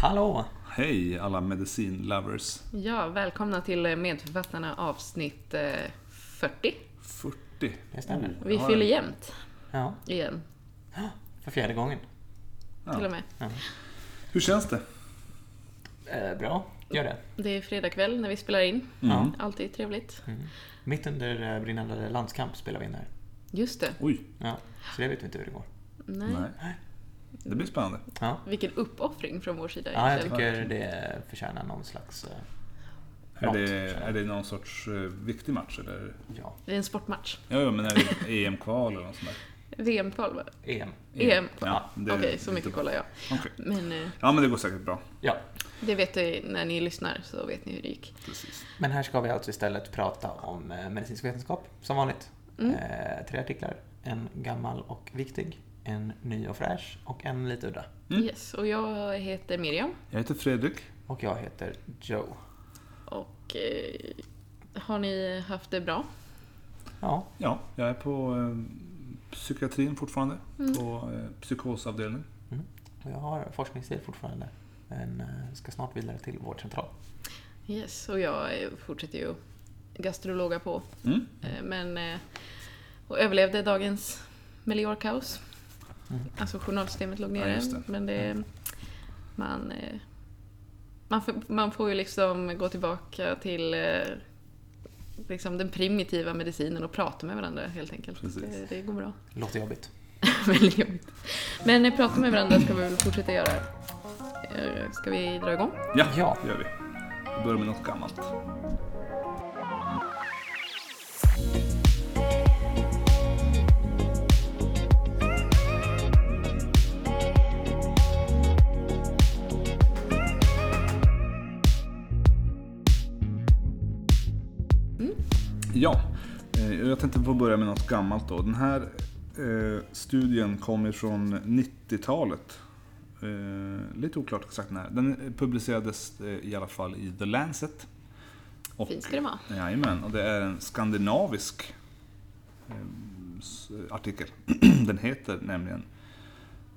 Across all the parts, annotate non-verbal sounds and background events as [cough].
Hallå! Hej alla medicinlovers. Ja, välkomna till Medförfattarna avsnitt eh, 40. 40. Det stämmer. Vi Ja, fyller ja. jämnt Ja, igen, [gasps] för fjärde gången. Ja. till och med. Hur känns det? Eh, bra, gör det. Det är fredag kväll när vi spelar in. Mm. Alltid trevligt. Mm. Mitt under eh, brinnande landskamp spelar vi in här. Just det. Oj, Ja, så det vet vi inte hur det går. Nej. nej. Det blir spännande. Ja, Vilken uppoffring från vår sida ja jag tycker det förtjänar någon slags... eh, Är något, det, är det någon sorts eh, viktig match eller? Ja, Det är en sportmatch. Ja, ja men är det EM-kval eller något sånt där? VM-kval va? EM. EM. Ja, Okej, så mycket kollar jag. Okej. Men eh, Ja, men det går säkert bra. Ja, det vet ni när ni lyssnar, så vet ni hur det gick. Precis. men här ska vi alltså istället prata om medicinsk vetenskap, som vanligt. Mm. Eh, tre artiklar, en gammal och viktig, en ny och fräsch och en lite udda. Mm. Yes, och jag heter Miriam. Jag heter Fredrik. Och jag heter Joe. Och eh, har ni haft det bra? Ja, Ja, jag är på eh, psykiatrin fortfarande. Mm. På eh, psykosavdelningen. och jag har forskningstid fortfarande. Men eh, ska snart vidare till vårdcentral. Yes, och jag eh, fortsätter ju gastrologa på. Mm. Eh, Men, eh, och överlevde dagens Melior-kaos. Mm. Alltså journalsystemet låg Ja, nere. just det. men det, man, eh, man, får, man får ju liksom gå tillbaka till eh, liksom den primitiva medicinen och prata med varandra helt enkelt. Det, det går bra. Låter jobbigt. [laughs] Väldigt jobbigt. Men eh, prata med varandra ska vi väl fortsätta göra. Ska vi dra igång? Ja, Ja. det gör vi. Vi börjar med något gammalt. Ja, eh, jag tänkte få börja med något gammalt då. Den här eh, studien kommer från 90-talet. Eh, lite oklart exakt när. Den publicerades i alla fall i The Lancet. Och, Fint ska det vara. Jajamän, och det är en skandinavisk eh, artikel. [clears throat] Den heter nämligen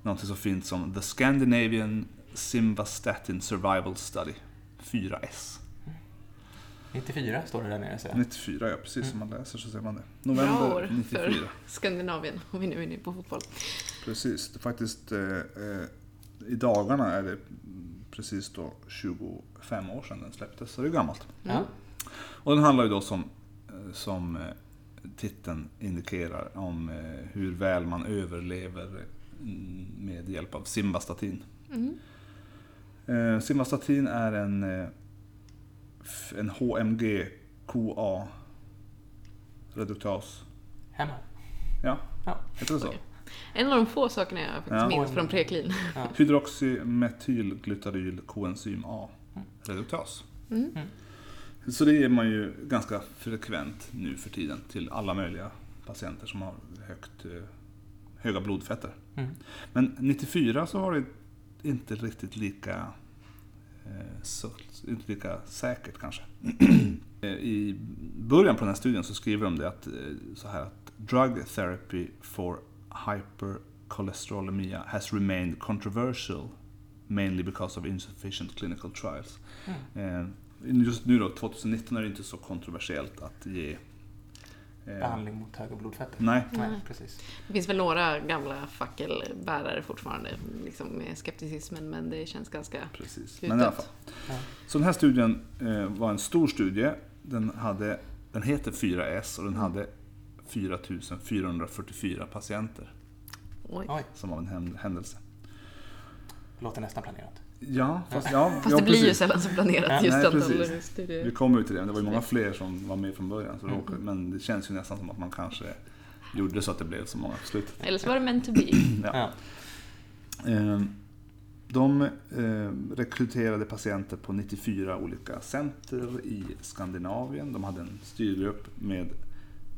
någonting så fint som The Scandinavian Simvastatin Survival Study 4S. 94 står det där nere jag. 94, ja precis som man läser så ser man det. Bra November år 94. för Skandinavien, om vi nu är inne på fotboll. Precis, det är faktiskt eh, eh, i dagarna är det precis då 25 år sedan den släpptes, så det är gammalt. Mm. Ja. Och den handlar ju då som, eh, som eh, titeln indikerar om hur väl man överlever mm, med hjälp av Simvastatin. Mm. Simvastatin är en, en HMG-KA reduktas. Hemma. Ja, Ja. heter det så? Okej. En av de få sakerna jag faktiskt Ja. minns från preklin. Ja. [laughs] Hydroxymetylglutaryl koenzym A reduktas. Mm. Så det ger man ju ganska frekvent nu för tiden till alla möjliga patienter som har högt, eh, höga blodfetter. Mm. Men 94 så var det inte riktigt lika, så, inte lika säkert kanske. [clears throat] Eh, I början på den här studien så skriver de det att, eh, så här att drug therapy for hypercholesterolemia has remained controversial mainly because of insufficient clinical trials. Mm. Eh, Just nu då, 2019, är det inte så kontroversiellt att ge... eh, Behandling mot höga blodfetter. Nej, Nej, Nej. precis. Det finns väl några gamla fackelbärare fortfarande liksom med skepticismen, men det känns ganska precis. Men i alla fall. Ja. Så den här studien eh, var en stor studie. Den, hade, den heter 4S och den hade 4444 patienter Oj. Som av en hän- händelse. låter nästan planerat. Ja, fast, ja, Fast ja, det blir ju sällan så planerat Ja, just nej, precis. Vi kommer ju till det, det var ju många fler som var med från början. Så det Mm. råkade- Men det känns ju nästan som att man kanske gjorde så att det blev så många på slutet. Eller så var det meant to be. [clears throat] Ja. Ja. Eh, De eh, rekryterade patienter på 94 olika center i Skandinavien. De hade en styrgrupp med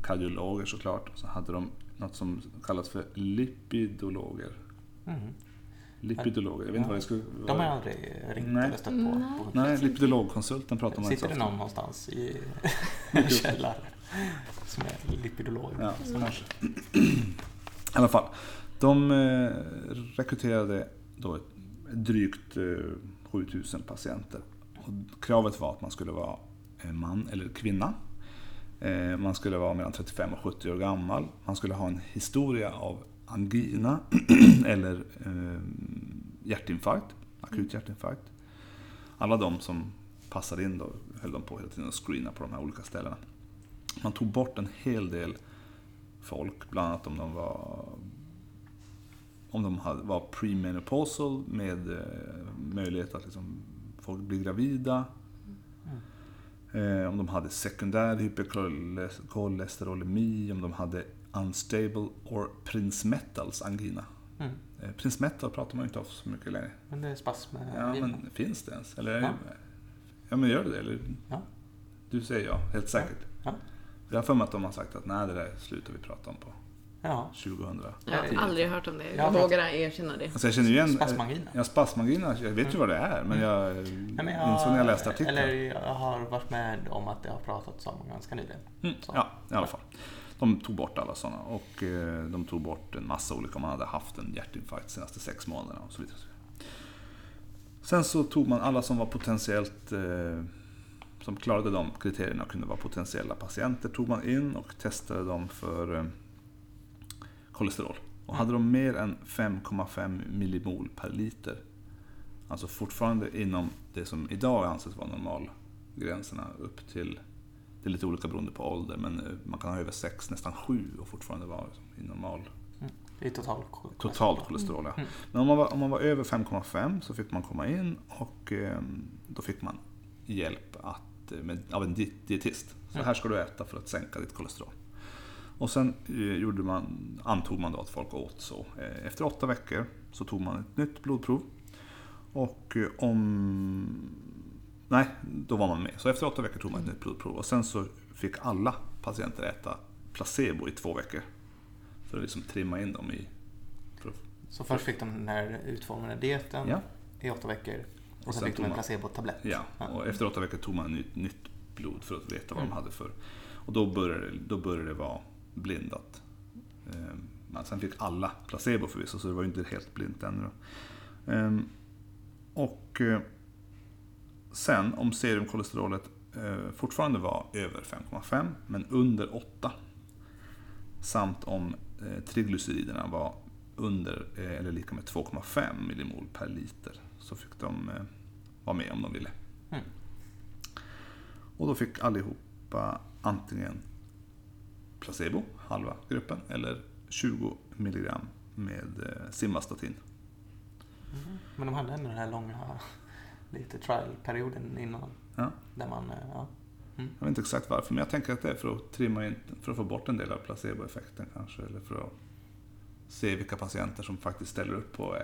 kardiologer såklart. Så hade de något som kallas för lipidologer. Mm. Lipidologer, jag vet inte vad det skulle De har jag vara. aldrig ringt Nej. eller stött på. Nej. på Nej, lipidologkonsulten pratar man inte Sitter det någon någonstans i en [laughs] källare som är lipidolog? Ja, kanske. I alla fall. De eh, rekryterade då drygt eh, 7000 patienter. Och kravet var att man skulle vara eh, man eller kvinna. Eh, Man skulle vara mellan 35 och 70 år gammal. Man skulle ha en historia av angina [clears throat] eller eh, hjärtinfarkt, akut hjärtinfarkt. Alla de som passade in då höll de på hela tiden att screena på de här olika ställena. Man tog bort en hel del folk, bland annat om de var om de hade, var premenopausal med eh, möjlighet att liksom, folk blir gravida. Eh, om de hade sekundär hyperkolesterolemi, om de hade unstable or prince metals angina. Mm. Eh, prince metal pratar man ju inte om så mycket längre. Men det är spasm. Ja, men finns det ens? Eller, Ja. ja. men gör det det? Eller? Ja. Du säger ja, helt säkert. Ja. Jag har för mig att de har sagt att nej, det där slutar vi prata om på Ja. 2000. Jag har Ja. aldrig hört om det. Ja, Jag men- vågar erkänna det. Alltså jag känner ju igen... Spasmangina. Ja, spasmangina. Jag vet ju vad det är, men jag Nej, men insåg när jag läste artikeln. Eller jag har varit med om att det har pratats om ganska nyligen. Mm, ja, i alla fall. De tog bort alla sådana och eh, de tog bort en massa olika om man hade haft en hjärtinfarkt de senaste sex månaderna och så vidare. Sen så tog man alla som var potentiellt eh, som klarade de kriterierna och kunde vara potentiella patienter tog man in och testade dem för eh, kolesterol. Och hade de mer än 5,5 millimol per liter, alltså fortfarande inom det som idag anses vara normalgränserna upp till det är lite olika beroende på ålder, men eh, man kan ha över 6, nästan 7 och fortfarande vara i normal Det är total totalt kolesterol. Ja. Mm. Men om man, var, om man var över 5,5 så fick man komma in och eh, då fick man hjälp att, eh, med, av en di- dietist. Så Mm. här ska du äta för att sänka ditt kolesterol. Och sen gjorde man, antog man då att folk åt så. Efter åtta veckor så tog man ett nytt blodprov. Och om... Nej, då var man med. Så efter åtta veckor tog man ett nytt blodprov. Och sen så fick alla patienter äta placebo i två veckor. För att liksom trimma in dem i... För Så först fick de den här utformade dieten ja, i åtta veckor. Och, Och sen sen fick de en placebo-tablett. ja. Och efter åtta veckor tog man ett nytt, nytt blod för att veta vad de Mm. hade för... Och då började, då började det vara blindat. Ehm, Men sen fick alla placebo förvisso, så det var ju inte helt blint ännu. Ehm, Och eh, sen om serumkolesterolet eh, fortfarande var över 5,5 men under 8 samt om eh, triglyceriderna var under eh, eller lika med 2,5 millimol per liter så fick de eh, vara med om de ville. Mm. Och då fick allihopa antingen placebo, halva gruppen, eller 20 milligram med eh, simvastatin. Mhm. Men de hade ändå den här långa lite trial-perioden innan. Ja. Där man, eh, ja. Jag vet inte exakt varför, men jag tänker att det är för att trimma in, för att få bort en del av placeboeffekten kanske, eller för att se vilka patienter som faktiskt ställer upp på att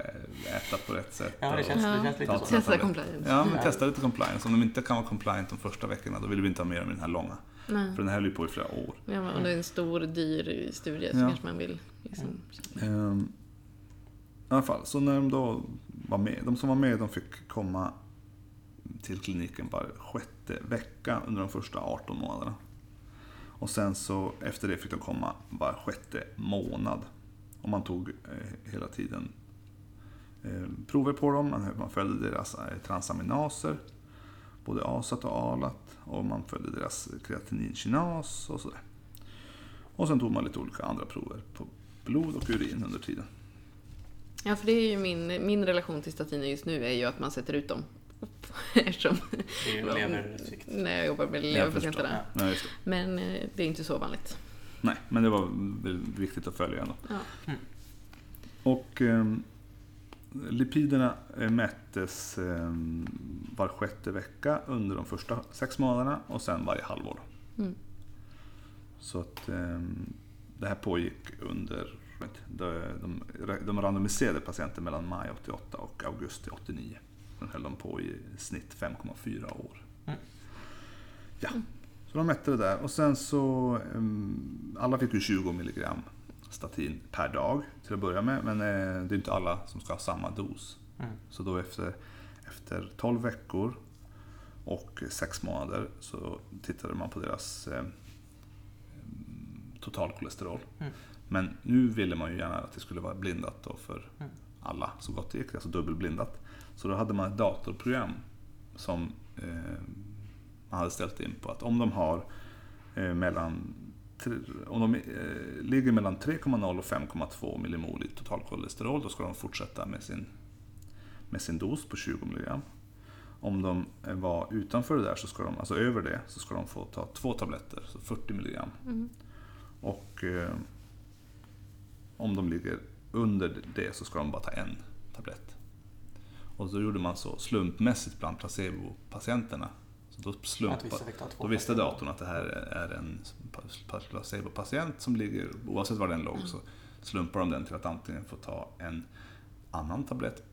äta på rätt sätt. ja, det och- känns, det Ja. känns lite så. Testa compliance. Ja, men testa lite compliance. Om de inte kan vara compliant de första veckorna, då vill vi inte ha med dem i den här långa. Nej. För den här höll ju på i flera år. Ja, men om det är en stor, dyr studie så Ja. kanske man vill liksom... Ehm, I alla fall, så när de då var med, de som var med de fick komma till kliniken var sjätte vecka under de första 18 månaderna. Och sen så efter det fick de komma var sjätte månad. Och man tog eh, hela tiden eh, prover på dem, man, man följde deras eh, transaminaser, både ASAT och ALAT, och man följde deras kreatininkinas och sådär. Och sen tog man lite olika andra prover på blod och urin under tiden. Ja, för det är ju min, min relation till statiner just nu är ju att man sätter ut dem. [laughs] Eftersom leversikt. när jag jobbar med Jag leverpatienterna. just det. Men eh, det är inte så vanligt. Nej, men det var viktigt att följa ändå. Ja. Och eh, lipiderna mättes eh, var sjätte vecka under de första sex månaderna och sen varje halvår. Mm. Så att eh, det här pågick under de, de, de randomiserade patienter mellan maj 88 och augusti 89. Sen höll de på i snitt 5,4 år. Mm. Ja, så de mätte det där och sen så em, alla fick ju 20 milligram statin per dag till att börja med. Men eh, det är inte alla som ska ha samma dos. Mm. Så då efter, efter 12 veckor och 6 månader så tittade man på deras eh, totalkolesterol. Mm. Men nu ville man ju gärna att det skulle vara blindat då för Mm. alla så gott det gick, alltså dubbelblindat. Så då hade man ett datorprogram som eh, man hade ställt in på att om de har eh, mellan om de eh, ligger mellan 3,0 och 5,2 millimol i totalkolesterol, då ska de fortsätta med sin, med sin dos på 20 milligram. Om de eh, var utanför det där, så ska de, alltså över det, så ska de få ta två tabletter, så 40 milligram. Mm. Och eh, om de ligger under det så ska de bara ta en tablett. Och då gjorde man så slumpmässigt bland placebo-patienterna. Så då, slumpa, två då visste datorn att det här är en placebo-patient som ligger, oavsett var den låg, så slumpar de den till att antingen få ta en annan tablett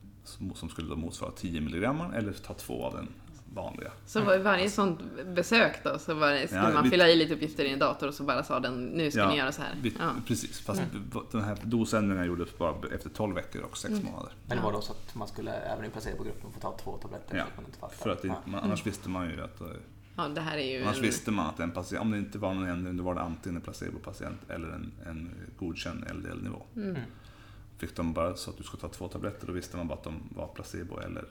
som skulle då motsvara 10 milligram eller ta två av den vanliga. Så var varje sånt besök då så var det, skulle Ja, man vi- fylla i lite uppgifter i en dator och så bara sa den nu ska Ja, ni göra så här. Vi, Ja. Precis, fast Mm. den här dosändringen gjordes bara efter 12 veckor och 6 månader. Men det var då så att man skulle även i placebogruppen få ta två tabletter Ja, man inte. För att det, man, annars visste man ju att eh, ja, det här är ju Annars en, visste man att en patient, om det inte var någon ändring, då var det antingen en placebopatient eller en, en godkänd LDL-nivå. Mm. Fick de bara så att du ska ta två tabletter, då visste man bara att de var placebo eller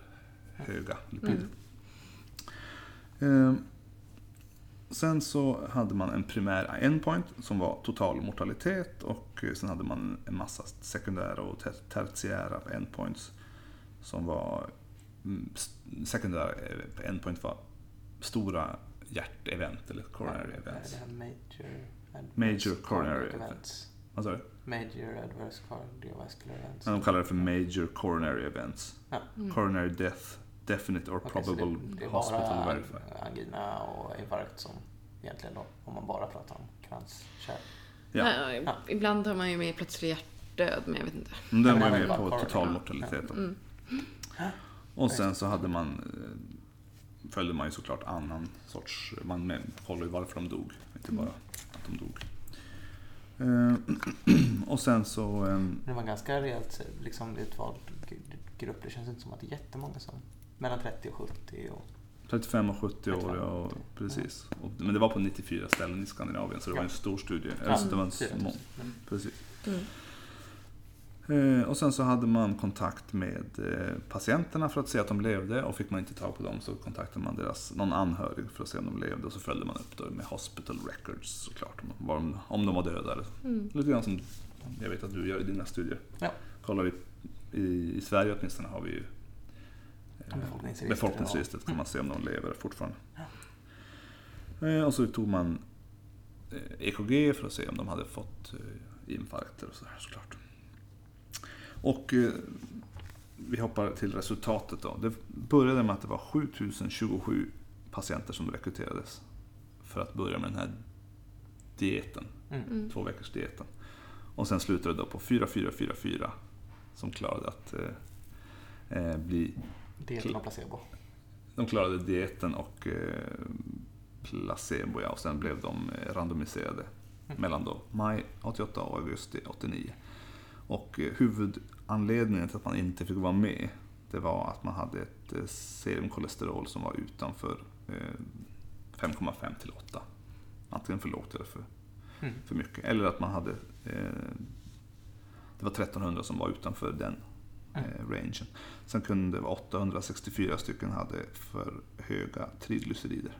höga lipider. Eh, sen så hade man en primär endpoint som var total mortalitet och sen hade man en massa sekundära och ter- tertiära endpoints som var mm, sekundära eh, endpoint var stora hjärtevent eller coronary Ja, events. Major, coronary events. Vad sa du? Major adverse cardiovascular events. Men de kallar det för major coronary events. Ja. Mm. Coronary death, definite or probable det, det är hospital bara verified. angina och infarkt som egentligen då, om man bara pratar om kranskärl. Ja. Ja, Ibland har man ju med plötslig hjärtdöd, men jag vet inte. Men den Ja, var men med på coronary. total Ja. mortalitet. då. Mm. Och sen så hade man, eh, följde man ju såklart annan sorts, man kollade ju varför de dog, inte bara att de dog. Eh, [clears throat] och sen så, eh, Det var ganska rejält liksom, utvald grupp. Det känns inte som att det är jättemånga som mellan 30 och 70 och 35 och 70 år, 35 ja, och och 70. precis. Och, men det var på 94 ställen i Skandinavien, så det var en stor studie. Ja, Alltså, det var en små. Mm. precis. Mm. Eh, och sen så hade man kontakt med eh, patienterna för att se att de levde och fick man inte tag på dem så kontaktade man deras, någon anhörig för att se om de levde och så följde man upp då med hospital records såklart, om, var de, om de var döda. Eller, Mm. Lite grann som jag vet att du gör i dina studier. Ja. Kollar vi, i, I Sverige åtminstone har vi ju Befolkningsregistret, befolkningsregistret kan man se om de lever fortfarande. Eh, och så tog man eh, EKG för att se om de hade fått eh, infarkter och sådär såklart. Och vi hoppar till resultatet då. Det började med att det var 7027 patienter som rekryterades för att börja med den här dieten, Mm. Mm. två veckors dieten. Och sen slutade det då på 4444 som klarade att eh, bli Dieten av placebo. de klarade dieten och eh, placebo, ja, och sen blev de eh, randomiserade Mm. mellan då maj 88 och augusti 89. Och eh, huvudanledningen till att man inte fick vara med, det var att man hade ett serumkolesterol som var utanför eh, 5,5 till 8. Antingen för lågt eller för, Mm. för mycket. Eller att man hade, det var 1300 som var utanför den eh, rangen. Sen kunde det vara 864 stycken hade för höga triglycerider.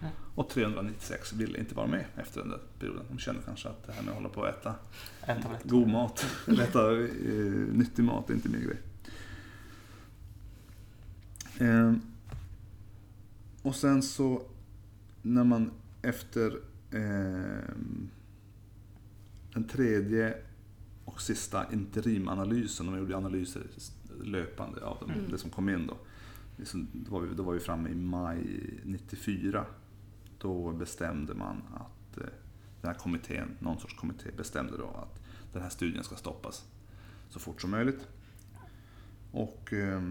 Mm. Och 396 ville inte vara med efter den där perioden. De kände kanske att det här med att hålla på och äta god mat, [laughs] äta eh, nyttig mat, är inte min grej. Eh, och sen så när man efter eh, den tredje och sista interimanalysen, de gjorde analyser löpande av dem, Mm. det som kom in då. Liksom, Då var, vi, då var vi framme i maj 94. Då bestämde man att eh, den här kommittén, någon sorts kommitté, bestämde då att den här studien ska stoppas så fort som möjligt. Och eh,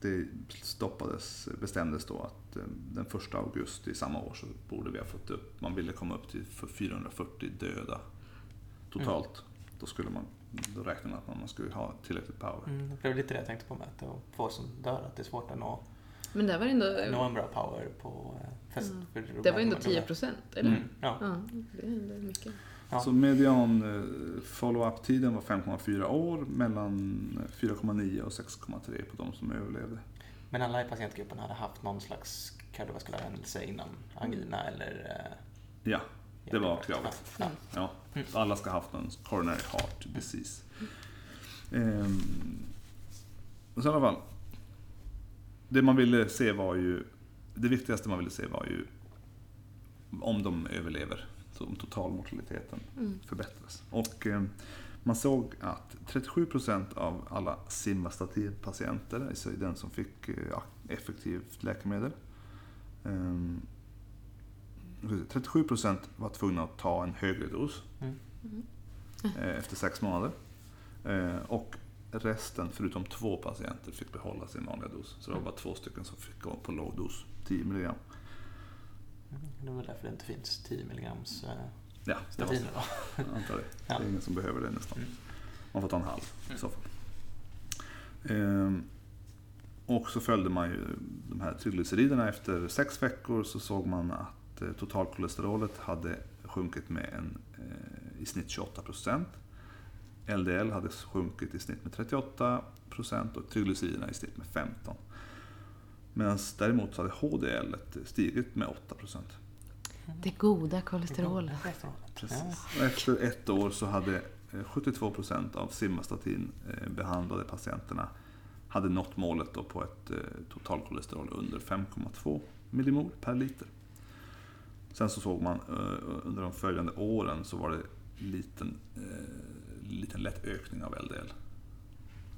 det stoppades, bestämdes då att eh, den 1 augusti samma år så borde vi ha fått upp, man ville komma upp till för 440 döda totalt. Då skulle man, då räknade man att man skulle ha tillräckligt power. Mm, det var lite det jag tänkte på med att det var få som dör, att det är svårt att nå, Men där var det ändå, nå en bra power på eh, fest. Mm. för det var ändå de- 10 procent, eller? Mm, ja. Ja, det är ändå mycket. Ja. Så median eh, follow-up-tiden var 5,4 år mellan 4,9 och 6,3 på de som överlevde. Men alla i patientgruppen hade haft någon slags kardiovaskulär händelse innan angina eller... eh, Ja, det var hjärtinfarkt. kravet. Ja. Ja, Mm. så alla ska ha haft en coronary heart disease. Ehm, så i alla fall, det man ville se var ju, det viktigaste man ville se var ju om de överlever, så om totalmortaliteten Mm. förbättras. Och eh, man såg att 37% av alla Simvastatin-patienter, alltså den som fick eh, effektivt läkemedel, ehm, 37% var tvungna att ta en högre dos Mm. eh, efter sex månader. Eh, Och resten, förutom två patienter, fick behålla sin vanliga dos. Så det var bara två stycken som fick gå på låg dos, 10 milligram. Mm, Det var därför det inte finns 10 milligrams eh, Ja, det då. Jag antar det. [laughs] Det är ingen som behöver det nästan. Mm. Man får ta en halv i Mm. så fall. Ehm, och så följde man ju de här triglyceriderna. Efter sex veckor så såg man att eh, totalkolesterolet hade sjunkit med en, eh, i snitt 28 procent. LDL hade sjunkit i snitt med 38 procent och triglyceriderna i snitt med 15. Medan däremot så hade HDL stigit med 8 procent. Det goda kolesterolet. Precis. Och efter ett år så hade eh, 72% av Simvastatin eh, behandlade patienterna hade nått målet då på ett eh, totalkolesterol under 5,2 millimol per liter. Sen så såg man eh, under de följande åren så var det liten, eh, liten lätt ökning av LDL.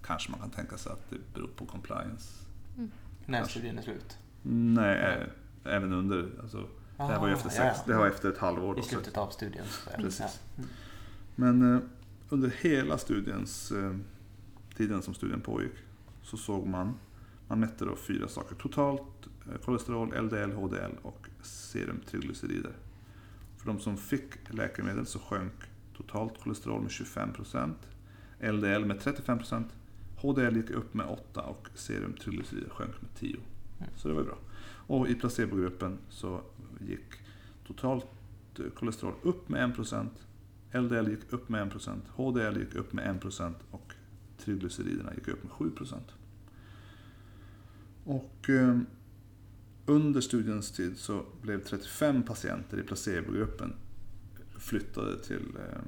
Kanske man kan tänka sig att det beror på compliance. När studien är slut. Nej, eh, även under. Alltså, det här var ju Ah, efter, ja, sex, ja. det här var efter ett halvår. I Då, slutet av studien. Precis. Ja. Mm. Men eh, under hela studiens, tiden som studien pågick så såg man, man mätte då fyra saker. Totalt eh, kolesterol, LDL, HDL och serumtriglycerider. För de som fick läkemedel så sjönk totalt kolesterol med 25%, LDL med 35%, HDL gick upp med 8 och serumtriglycerider sjönk med 10. Mm. Så det var bra. Och i placebogruppen så gick totalt eh, kolesterol upp med 1%, LDL gick upp med 1%, HDL gick upp med 1% och triglyceriderna gick upp med 7%. Och eh, under studiens tid så blev 35 patienter i placebogruppen flyttade till eh,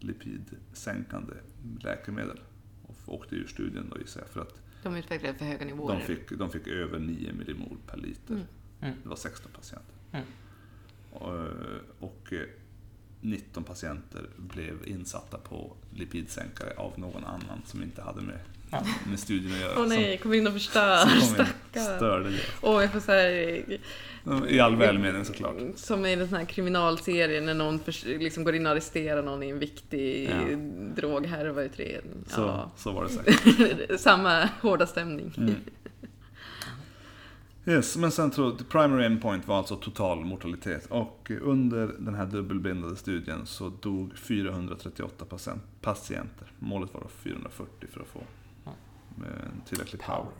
lipidsänkande läkemedel och åkte ur studien då gissar jag för att De utvecklade för höga nivåer. de fick, de fick över 9 millimol per liter. Mm. Mm. Det var 16 patienter. Mm. Och, och eh, 19 patienter blev insatta på lipidsänkare av någon annan som inte hade med, Ja. med studien att göra. Åh nej, kom in och förstör. Stackarn. Åh, jag får så här, I all välmening såklart. Som i en sån här kriminalserie när någon liksom går in och arresterar någon i en viktig Ja. droghärvautredning. Så, Ja. så var det säkert. [laughs] Samma hårda stämning. Mm. Yes, men sen tror the primary endpoint var alltså total mortalitet och under den här dubbelblindade studien så dog 438 patient, patienter. Målet var då 440 för att få tillräcklig power. Power.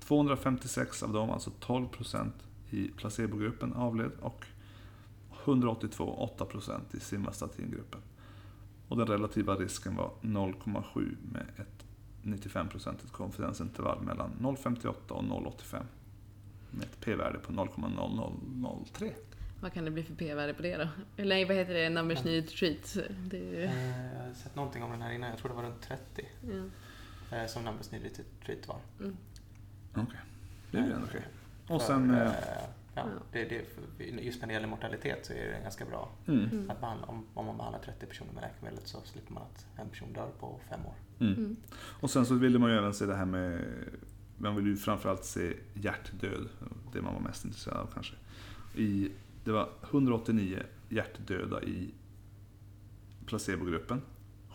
256 av dem, alltså 12% i placebogruppen avled och 182, 8% i simvastatingruppen. Och den relativa risken var 0,7 med ett 95% konfidensintervall mellan 0,58 och 0,85. Med ett p-värde på 0,0003. Vad kan det bli för p-värde på det då? Eller vad heter det? Numbers need treat. Det är, Eh, Jag har sett någonting om den här innan. Jag tror det var runt 30 ja. Eh, som Numbers Needed Treat var. Mm. Okej, det är ju ändå okej. Och sen... eh, eh, ja, Ja. det, det, just när det gäller mortalitet så är det ganska bra. Mm, Mm. Att behandla, om, om man behandlar 30 personer med läkemedlet så slipper man att en person dör på fem år. mm. Mm. Och sen så ville man ju även se det här med, man vill ju framförallt se hjärtdöd, det man var mest intresserad av kanske. I, det var 189 hjärtdöda i placebogruppen.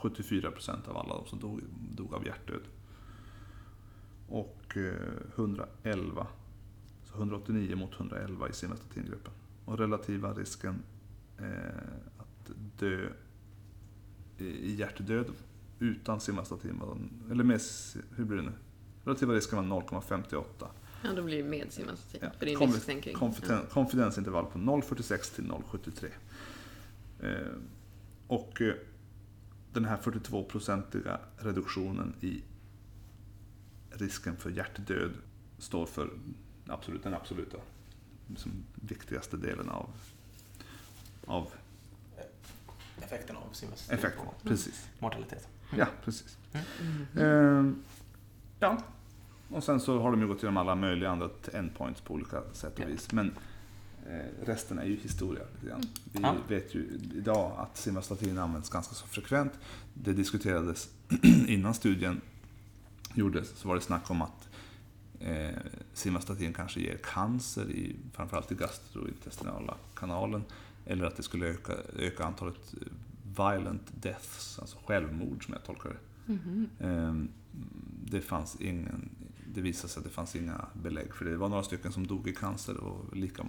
74% av alla de som dog, dog av hjärtdöd. Och eh, 111, så 189 mot 111 i simvastatingruppen. Och relativa risken eh, att dö i hjärtdöd utan simvastatin eller med, hur blir det nu? Relativa risken var 0,58. ja, då blir det med simvastatin. Ja. För en Konfi- risksänkning. Konfiden, Konfidensintervall på 0,46 till 0,73. Eh, och eh, den här 42-procentiga reduktionen i risken för hjärtdöd står för absolut, den absoluta liksom, viktigaste delen av, av Effekten av simmes effekten. Precis. mortalitet. Ja, precis. Mm. Ehm, ja, och sen så har de ju gått igenom alla möjliga andra endpoints på olika sätt och vis. Men eh, resten är ju historia. Grann. Vi Ja. vet ju idag att simvastatin används ganska så frekvent. Det diskuterades [clears throat] innan studien gjordes, så var det snack om att eh, simvastatin kanske ger cancer, i, framförallt i gastrointestinala kanalen. Eller att det skulle öka, öka antalet eh, violent deaths, alltså självmord som jag tolkar det. Mhm. Ehm, Det fanns ingen, det visade sig att det fanns inga belägg för det. Det var några stycken som dog i cancer och lika,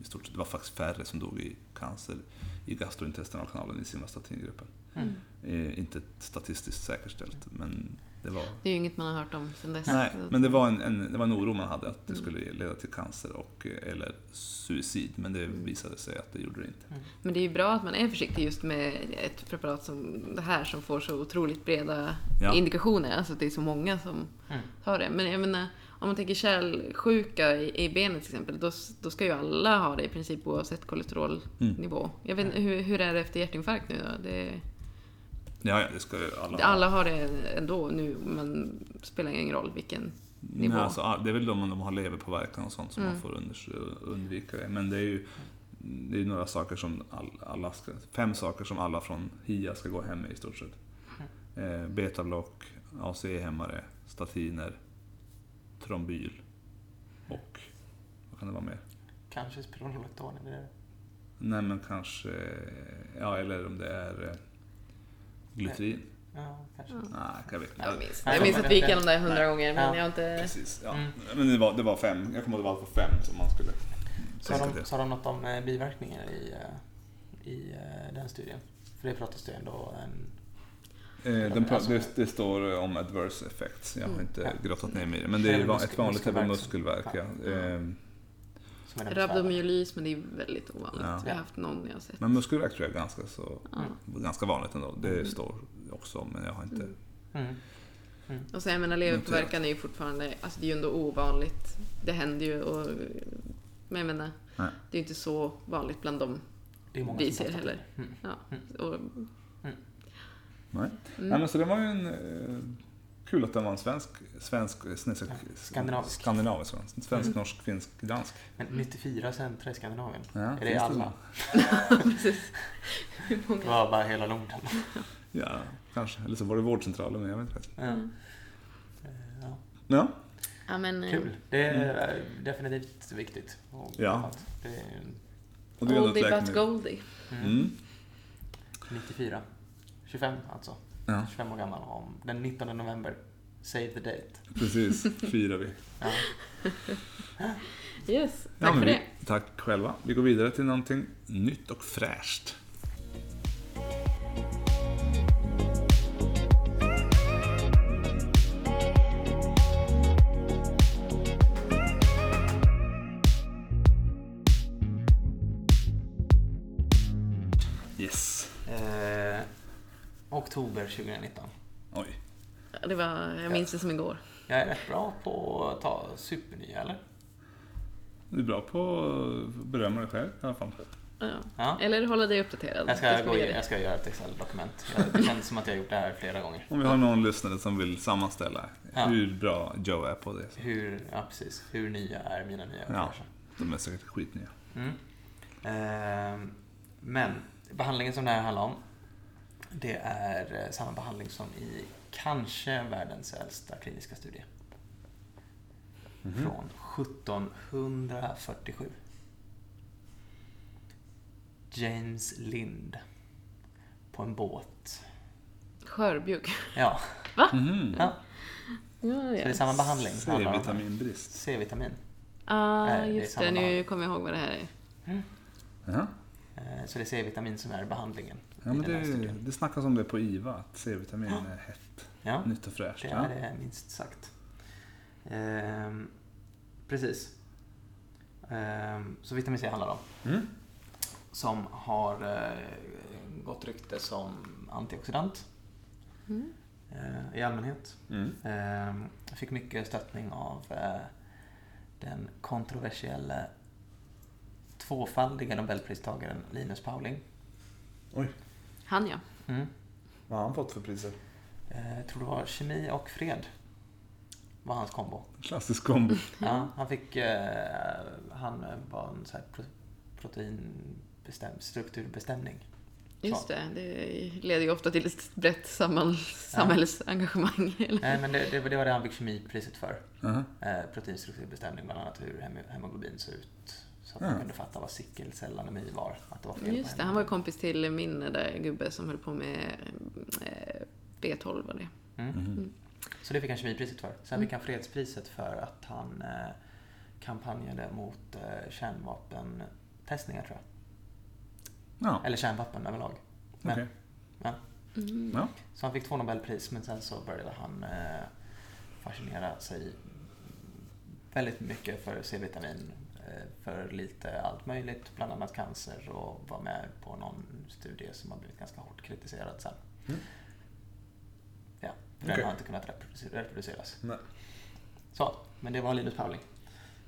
i stort sett, det var faktiskt färre som dog i cancer i gastrointestinalkanalen i simvastatingruppen. Mm. Eh, inte statistiskt säkerställt, men det var... Det är ju inget man har hört om sen dess. Nej, men det var en, en, det var en oro man hade att det Mm. skulle leda till cancer och, eh, eller suicid, men det Mm. visade sig att det gjorde det inte. Men det är ju bra att man är försiktig just med ett preparat som det här som får så otroligt breda Ja. indikationer. Alltså att det är så många som Mm. har det. Men jag menar, om man tänker kärlsjuka i, i benet till exempel, då, då ska ju alla ha det i princip oavsett kolesterolnivå. Jag vet hur, hur är det efter hjärtinfarkt nu då? Det, Ja, ja, det ska ju alla ha. alla har det ändå nu, men spelar ingen roll vilken nivå. Nej, alltså, det är väl de om de har leverpåverkan och sånt som Mm. man får undvika det. Men det är ju det är några saker som all, alla ska, fem saker som alla från HIA ska gå hem med i stort sett. Eh, betablock, ACE-hämmare, statiner, trombyl och vad kan det vara mer? Kanske spironolakton eller det. Nej men kanske, ja eller om det är eh, glycerin. Ja, kanske. Ja. Nej, jag vet inte. Jag minns, jag minns att vi gick igenom det hundra gånger, men Ja. jag har inte... Precis, ja. Mm. Men det var, det var fem, jag kommer ihåg att det var fem som man skulle Sa de, sa de något om eh, biverkningar i, eh, i den studien? För det pratas det ändå en... Eh, den Alltså- det, det står om adverse effects. Jag har Mm. inte Ja. grottat ner mig i det. Men det är ett vanligt är väl muskelvärk. Ja. Eh, Rabdomyolys, men det är väldigt ovanligt. Ja. Vi har haft någon jag har sett. Men muskelvärk tror jag är ganska, så, Ja. ganska vanligt ändå. Det Mm. står också men jag har inte... Mm. Mm. Och sen, jag menar, leverpåverkan är ju fortfarande, alltså det är ju ändå ovanligt. Det händer ju och, men jag menar, Nej. det är ju inte så vanligt bland dem Det är många vi ser heller. Mm. Ja. Mm. Och, Nej. mm. Nej, men så det var ju en... Eh, kul att den var en svensk... svensk snedstreck, Ja, skandinavisk. Skandinavisk. Svensk, Mm. norsk, finsk, dansk. Men 94 centra i Skandinavien. Ja, är det alla? [laughs] Det var bara hela Norden. [laughs] Ja, kanske. Eller så var det vårdcentralen, men jag vet inte. Ja. Mm. Eh, Ja. Ja, Ja, men, eh, Kul. Det är definitivt viktigt. Och Ja. att Det är och det är Oldie but läkemedel. goldie. mm. Mm. 94. 25 alltså. Ja, 25 år gammal. Om den 19 november. Save the date. precis. Firar vi. Ja. Yes, Ja, tack men för vi, det. Tack själva. Vi går vidare till någonting nytt och fräscht. Oktober 2019. Oj. Ja, Det var, jag minns det som igår. Jag är rätt bra på att ta supernya, eller? Du är bra på att berömma dig själv i alla fall. Ja. Ja. Eller hålla dig uppdaterad. Jag ska, gå, jag ska göra ett Excel-dokument. Det känns som att jag har gjort det här flera gånger. Om vi har någon lyssnare som vill sammanställa Ja. hur bra Joe är på det. Så. Hur, ja, precis. Hur nya är mina nya Ja. De är säkert skitnya. Mm. Ehm, men behandlingen som det här handlar om, det är eh, samma behandling som i kanske världens äldsta kliniska studie. Från 1747. James Lind. På en båt. Skörbjugg. Ja, Mhm. ja. Ja, så det är samma behandling. det. C-vitaminbrist. C-vitamin. Ah, Nej, det är just samma det. Nu kommer jag ihåg vad det här är. Ja. Eh, Så det är C-vitamin som är behandlingen. Ja, men det, det snackas om det på IVA, att C-vitamin är hett. Ja. Nytt och fräscht. Det Ja. är det minst sagt. Ehm, precis. Ehm, så vitamin C handlar det om. Mm. Som har eh, gått gott rykte som antioxidant Mm. eh, i allmänhet. Mm. Jag fick mycket stöttning av eh, den kontroversiella tvåfaldiga nobelpristagaren Linus Pauling. Oj, Han ja. Mm. vad har han fått för priser? Eh, jag tror det var kemi och fred var hans kombo. Klassisk kombo. [laughs] Ja, han fick, eh, han var en så här pro, proteinbestäm, strukturbestämning. Just det, det leder ju ofta till ett brett samman, samhällsengagemang. [laughs] Eller? Nej, men det, det, var- det var det han fick kemipriset för. Aha. Eh, proteinstrukturbestämning, bland annat hur hem- hemoglobin ser ut. Så att man kunde fatta vad sickelcellanemi var. Att det var fel Just det, han var kompis till min där gubbe som höll på med eh, B12 var det. Mm. Mhm. Så det fick han kemipriset för. Sen Mm. fick han fredspriset för att han eh, kampanjade mot eh, kärnvapentestningar tror jag. Ja, Eller kärnvapen överlag. Men, okej. ja. Mm. Ja. Så han fick två Nobelpris men sen så började han eh, fascinera sig väldigt mycket för C-vitamin. För lite allt möjligt, bland annat cancer och var med på någon studie som har blivit ganska hårt kritiserad sen. Mm. Ja, för Okej. den har inte kunnat reproduce- reproduceras. Nej. Så, men det var Linus Pauling.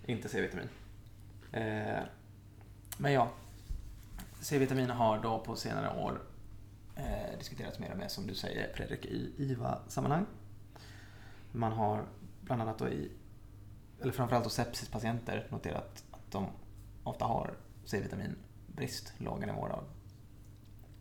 Inte C-vitamin. Eh, men ja, C-vitamin har då på senare år eh, diskuterats mer och mer, som du säger Fredrik, i IVA-sammanhang. Man har bland annat då i, eller framförallt hos sepsispatienter noterat de ofta har C-vitaminbrist, låga nivåer av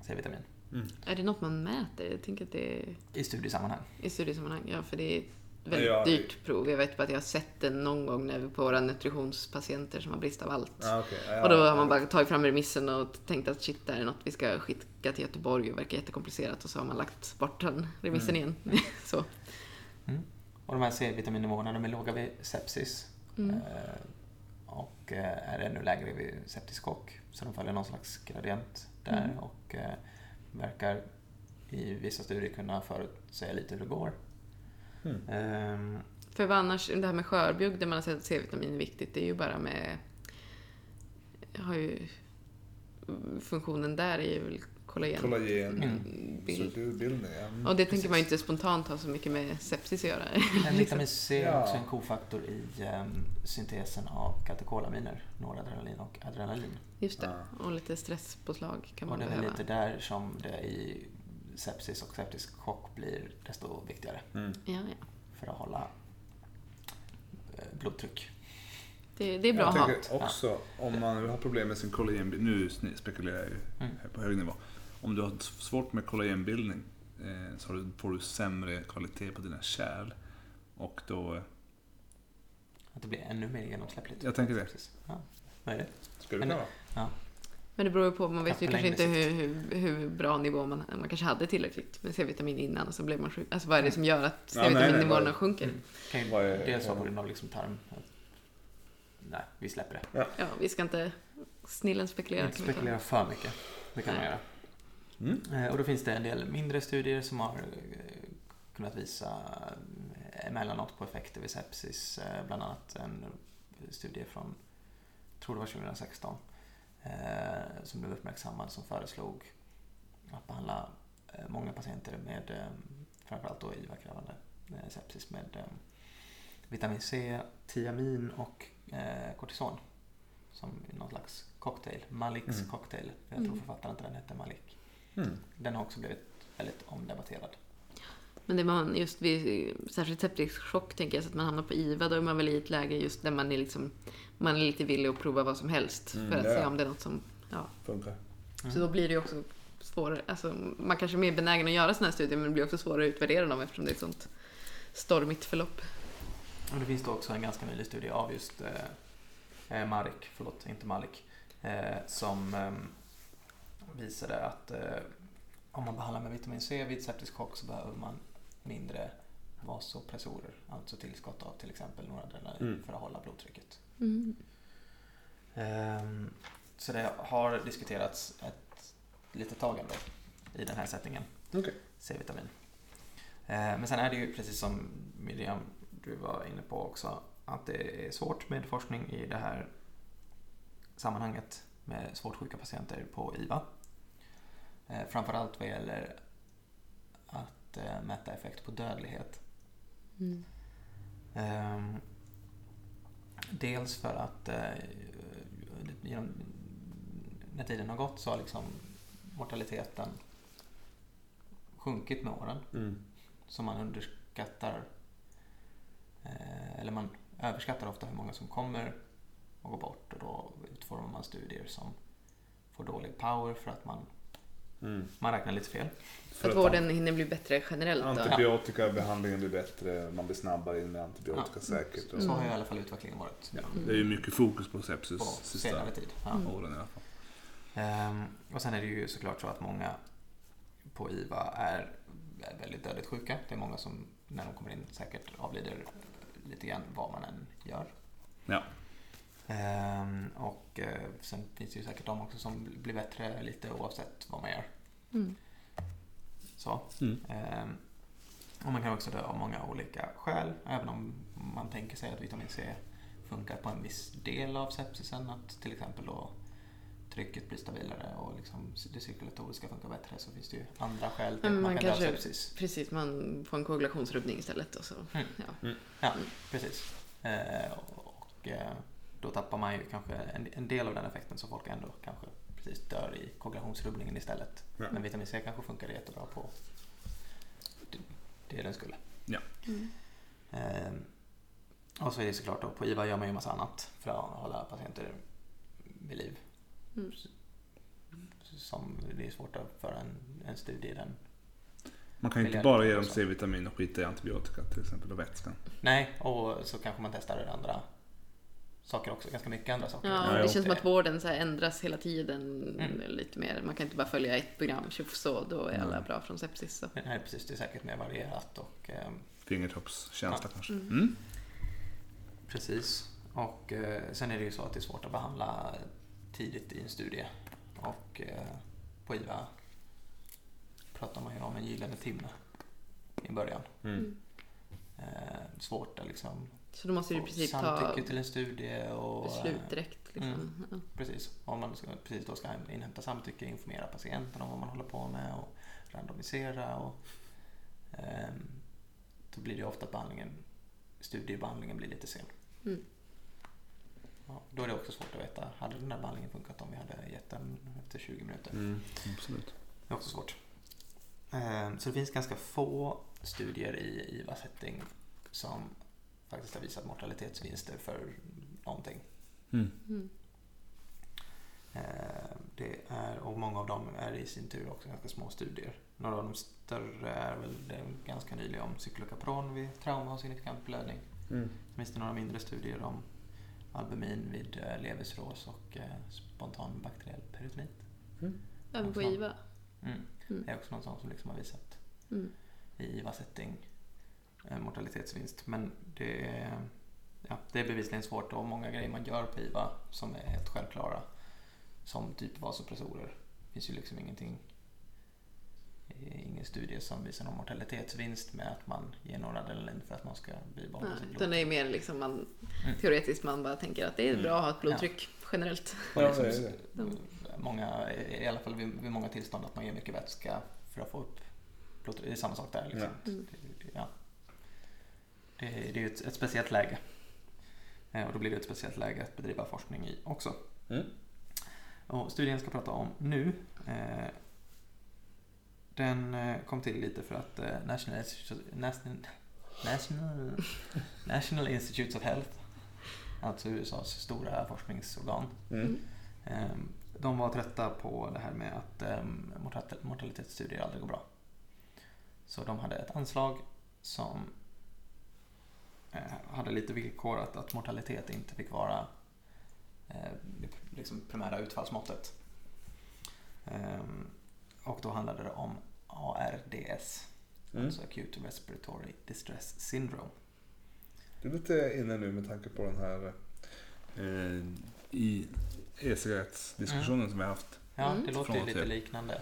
C-vitamin Mm. Är det något man mäter? Jag tänker att det är i studiesammanhang. i studiesammanhang. Ja, för det är ett väldigt Ja, dyrt prov. Jag vet bara att jag har sett det någon gång när vi på våra nutritionspatienter som har brist av allt. Ja, okej. Ja, Och då har man bara tagit fram remissen och tänkt att shit, det här är något vi ska skicka till Göteborg. Det verkar jättekomplicerat. Och så har man lagt bort den remissen igen. [laughs] så. Mm. Och de här C-vitaminnivåerna de är låga vid sepsis Mm. eh, och eh, är ännu lägre vid septisk chock. Så de följer någon slags gradient där Mm. och eh, verkar i vissa studier kunna förutsäga lite hur det går. Mm. Ehm, För vad annars, det här med skörbjugg där man har sett att C-vitamin är viktigt, det är ju bara med... Har ju... Funktionen där är ju kollagen. Kollagen. Mm. Bild. Strukturbildning, ja. Och det tänker man ju inte spontant ha så mycket med sepsis att göra. men [laughs] vitamin C är Ja. också en kofaktor i ehm, syntesen av katekolaminer, noradrenalin och adrenalin. Just det. Ja. Och lite stresspåslag kan Och man det är väl behöva. lite där som det i sepsis och septisk chock blir desto viktigare Mm. Ja, ja. för att hålla eh, blodtryck. Det, det är bra jag tänker också, om man har problem med sin kollagenbildning, nu spekulerar jag ju Mm. på hög nivå. Om du har svårt med kollagenbildning eh, så får du sämre kvalitet på dina kärl. Och då, eh, Att det blir ännu mer genomsläppligt. jag tänker det. Precis. Ja, möjligt. Skulle det Men- kunna vara. Men det beror ju på, man vet ju kanske inte hur, hur, hur bra nivå man Man kanske hade tillräckligt med C-vitamin innan och så blev man sjuk. Alltså vad är det som gör att Ja, C-vitaminnivåerna bara- sjunker? Mm. Kan ju Vad är- dels vara på grund av liksom tarm... Nej, vi släpper det. Ja, vi ska inte snillen spekulera. Inte spekulera för mycket. Det kan man Nej. göra. Mm. Eh, Och då finns det en del mindre studier som har eh, kunnat visa eh, emellanåt på effekter vid sepsis. Bland annat en studie från, tror det var 2016, eh, som blev uppmärksammad som föreslog att behandla eh, många patienter med framförallt då IVA-krävande sepsis med vitamin C, tiamin och kortison som någon slags cocktail. Maliks Mm. cocktail. Jag tror Mm. författaren till den hette Malik. Mm. Den har också blivit väldigt omdebatterad. Men det man just vid särskilt septisk chock tänker jag så att man hamnar på IVA då är man väl i ett läge just där man är liksom man är lite villig att prova vad som helst Mm, för att ja. se om det är något som ja. Funkar. Så då blir det ju också svårare. Alltså, man kanske är mer benägen att göra sådana här studier men det blir också svårare att utvärdera dem eftersom det är ett sånt stormigt förlopp. Och det finns då också en ganska nylig studie av just eh, eh, Marik, förlåt, inte Malik, eh, som eh, visade att eh, om man behandlar med vitamin C vid septisk chock så behöver man mindre vasopressorer, alltså tillskott av till exempel noradrenalin Mm. för att hålla blodtrycket. Mm. Ehm, Så det har diskuterats ett litet tag ändå i den här settingen. Okej. C-vitamin. Eh, Men sen är det ju precis som Miriam, du var inne på också, att det är svårt med forskning i det här sammanhanget med svårt sjuka patienter på IVA. Eh, framförallt vad gäller att eh, mäta effekt på dödlighet. Mm. Ehm, dels för att eh, genom, när tiden har gått så har liksom mortaliteten sjunkit med åren. Mm. Så man underskattar, eller man överskattar ofta hur många som kommer och går bort och då utformar man studier som får dålig power för att man, Mm. man räknar lite fel. För att vården hinner bli bättre generellt. Antibiotikabehandlingen blir bättre, man blir snabbare in med antibiotika Ja. säkert. Och, Så har ju i alla fall utvecklingen varit ja, det är ju mycket fokus på sepsis på sista senare tid. Ja. Mm. åren i alla fall. Ehm, och sen är det ju såklart så att många på IVA är är väldigt dödligt sjuka. Det är många som när de kommer in säkert avlider lite grann vad man än gör. Ja. Ehm, och eh, sen finns det ju säkert de också som blir bättre lite oavsett vad man gör. Mm. Så. Mm. Ehm, och man kan också dö av många olika skäl. Även om man tänker sig att vitamin C funkar på en viss del av sepsisen. Att till exempel då trycket blir stabilare och liksom det cirkulatoriska funkar bättre så finns det ju andra skäl till att man, man kan dö av kanske- sepsis. Precis, man får en koagulationsrubbning istället och så. Mm. Ja. Ja, precis. Eh, och eh, då tappar man ju kanske en, en del av den effekten så folk ändå kanske precis dör i koagulationsrubbningen istället. Ja. Men vitamin C kanske funkar jättebra på det, det den skulle. Mm. Eh, och så är det såklart då, på IVA gör man ju en massa annat för att hålla patienter vid liv. Mm. Som det är svårt att föra en, en studie i den. Man kan ju inte bara ge dem. C-vitamin och skita i antibiotika till exempel och vätskan. Nej, och så kanske man testar andra saker också. Ganska mycket andra saker. Ja, Ja, det känns som att vården så här ändras hela tiden Mm. lite mer. Man kan inte bara följa ett program, tjoff så, då är alla Mm. bra från sepsis. Så. Nej, precis. Det är säkert mer varierat och ehm, Fingertoppskänsla kanske. Mm. Mm. Precis. Och eh, sen är det ju så att det är svårt att behandla tidigt i en studie. Och eh, på IVA pratar man ju om en gyllene timme i början. Mm. Eh, svårt att liksom så då måste du i princip ta samtycke till en studie och beslut eh, direkt. Liksom. Mm. Ja. Precis. Om man ska, precis då ska inhämta samtycke, informera patienten om vad man håller på med och randomisera. Och, ehm, då blir det ofta att behandlingen, studiebehandlingen blir lite sen. Mm. Ja, då är det också svårt att veta, hade den här behandlingen funkat om vi hade gett den efter 20 minuter? Mm. Absolut. Det är också svårt. Ehm, Så det finns ganska få studier i IVA-setting som faktiskt har visat mortalitetsvinster för någonting. Mm. Mm. Eh, Det är, och många av dem är i sin tur också ganska små studier. Några av de större är väl den ganska nyliga om cyklokapron vid trauma och signifikant blödning. Mm. Sen finns det några mindre studier om albumin vid eh, levercirros och eh, spontan bakteriell peritonit. Även på. IVA. Mm. Mm. Det är också något sånt som liksom har visat Mm. i IVA-setting mortalitetsvinst. Men det är, ja, det är bevisligen svårt och många grejer man gör på IVA som är helt självklara som typ vasopressorer finns ju liksom ingenting eh, ingen studie som visar någon mortalitetsvinst med att man ger någon adrenalin för att man ska bibehålla sitt utan det blodtryck. är mer liksom man, Mm. teoretiskt man bara tänker att det är Mm. bra att ha ett blodtryck generellt. Och Ja, liksom, det det. Många, i alla fall vid, vid många tillstånd att man ger mycket vätska för att få upp blodtryck. Det är samma sak där. Liksom. Ja. Mm. Det, det, är ju ett, ett speciellt läge. Eh, Och då blir det ett speciellt läge att bedriva forskning i också. Mm. Och studien jag ska prata om nu eh, den eh, kom till lite för att eh, National, Institute, National, National, [laughs] National Institutes of Health, alltså USAs stora forskningsorgan, Mm. Ehm, De var trötta på det här med att ehm, mortal- mortalitetsstudier aldrig går bra. Så de hade ett anslag som eh, hade lite villkorat att mortalitet inte fick vara eh, det liksom primära utfallsmåttet. Ehm, Och då handlade det om ARDS, Mm. alltså Acute Respiratory Distress Syndrome. Det är lite inne nu med tanke på den här eh, i e-cigarettsdiskussionen som vi har haft. Ja, Mm. det låter Från ju lite till. liknande.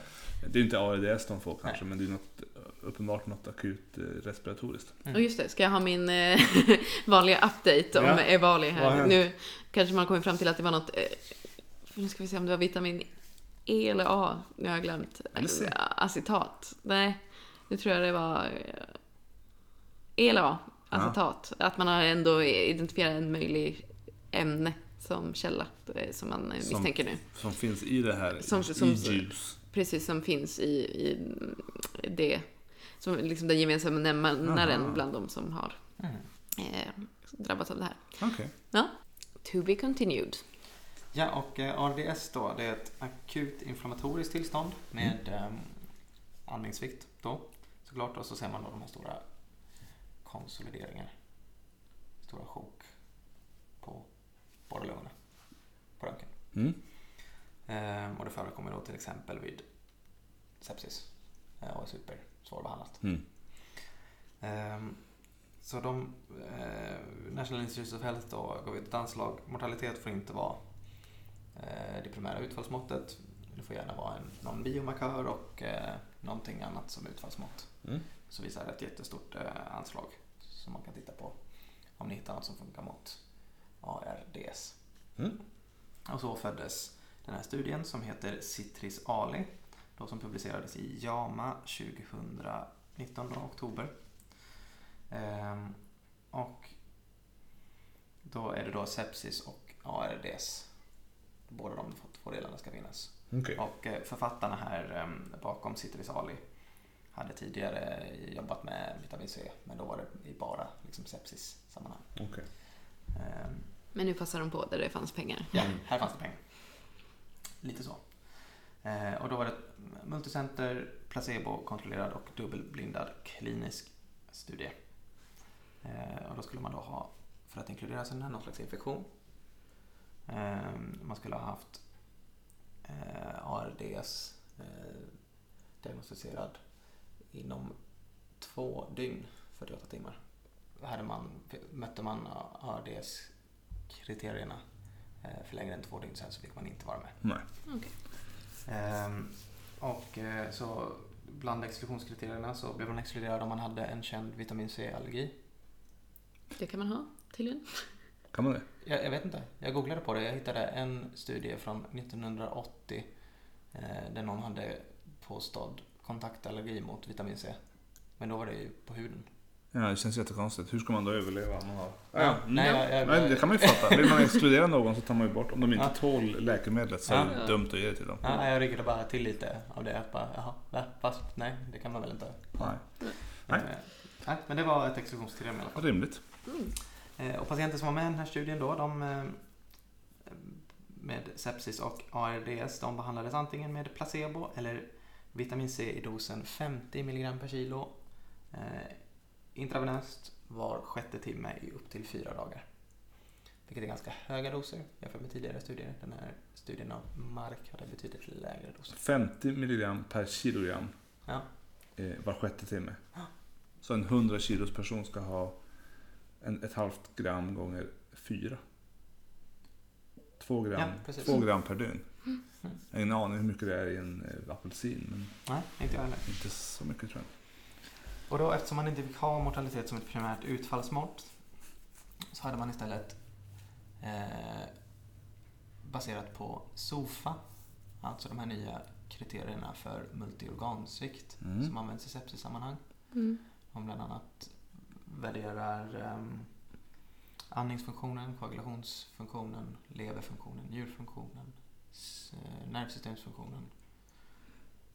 Det är inte ARDS de får kanske, Nej. men det är något, uppenbart något akut eh, respiratoriskt. Mm. Och just det, ska jag ha min eh, [laughs] vanliga update om Ja. Evali här? Nu kanske man kommer fram till att det var något, eh, nu ska vi se om det var vitamin E eller A? Nu har jag glömt. Acetat. Nej, nu tror jag det var eh, E eller A. Acetat. Att man har ändå identifierat en möjlig ämne som källa som man Som- misstänker nu. Som finns i det här, Som- i som- ljus. Precis som finns i, i det. Som liksom den gemensamma nämnaren Aha. bland de som har Mm. eh, drabbats av det här. Okej. Ja. To be continued. Ja, och eh, ARDS då, det är ett akut inflammatoriskt tillstånd med eh, andningssvikt då såklart. Och så ser man då de här stora konsolideringar. Stora sjok på båda lungorna på röntgen. Mm. Eh, och det förekommer då till exempel vid sepsis eh, och är super svårbehandlat. Mm. Ehm, Så de, eh, National Institutes of Health då gav ut ett anslag. Mortalitet får inte vara eh, det primära utfallsmåttet. Det får gärna vara en, någon biomarkör och eh, någonting annat som utfallsmått. Mm. Så visar ett jättestort eh, anslag som man kan titta på om ni hittar något som funkar mot ARDS. Mm. Och så föddes den här studien som heter Citris Ali då som publicerades i JAMA 2019 då, oktober. Ehm, och då är det då sepsis och ARDS. Båda de två delarna ska finnas. Okej. Och eh, författarna här em, bakom Citris Ali hade tidigare jobbat med vitamin C men då var det i bara liksom, sepsis-sammanhang. Okej. Ehm, Men nu passar de på där det fanns pengar. Ja, här fanns det pengar. Lite så. Eh, och då var det ett multicenter, placebo-kontrollerad och dubbelblindad klinisk studie. Eh, och då skulle man då ha, för att inkluderas i den här, någon slags infektion. Eh, man skulle ha haft eh, ARDS eh, diagnostiserad inom två dygn, 48 timmar. Hade man, mötte man ARDS-kriterierna eh, för längre än två dygn sen så fick man inte vara med. Nej. Okej. Ehm, och eh, så bland exklusionskriterierna så blev man exkluderad om man hade en känd vitamin C-allergi. Det kan man ha tydligen. Kan man det? Jag, jag vet inte, jag googlade på det. Jag hittade en studie från 1980 eh, där någon hade påstådd kontaktallergi mot vitamin C. Men då var det ju på huden. Ja, det känns jättekonstigt. Hur ska man då överleva om man har... Ja, nej, jag- jag- Nej, det kan man ju fatta. Vill man exkludera någon så tar man ju bort. Om de inte Ja. tål läkemedlet så är det Ja. dumt att ge det till dem. Ja, jag ryckte bara till lite av det. Bara, jaha, va? fast nej, det kan man väl inte. Nej. Nej. Nej, men det var ett exklusionskriterium i alla fall. Rimligt. Mm. Och patienter som var med i den här studien då, de eh, med sepsis och ARDS, de behandlades antingen med placebo eller vitamin C i dosen 50 mg per kilo eh, intravenöst var sjätte timme i upp till fyra dagar. Vilket är ganska höga doser jämfört med tidigare studier. Den här studien av Mark hade betydligt lägre doser. 50 milligram per kilogram Ja. eh, var sjätte timme. Så en 100 kilos person ska ha en, ett halvt gram gånger fyra. Två gram, Ja, två gram per dygn. Mm. Jag har ingen aning hur mycket det är i en eh, apelsin, men Nej, inte jag heller. inte så mycket tror jag. Och då eftersom man inte fick ha mortalitet som ett primärt utfallsmått så hade man istället eh, baserat på SOFA, alltså de här nya kriterierna för multiorgansvikt Mm. som används i sepsissammanhang. Mm. Man bland annat värderar um, andningsfunktionen, koagulationsfunktionen, leverfunktionen, njurfunktionen, eh, nervsystemsfunktionen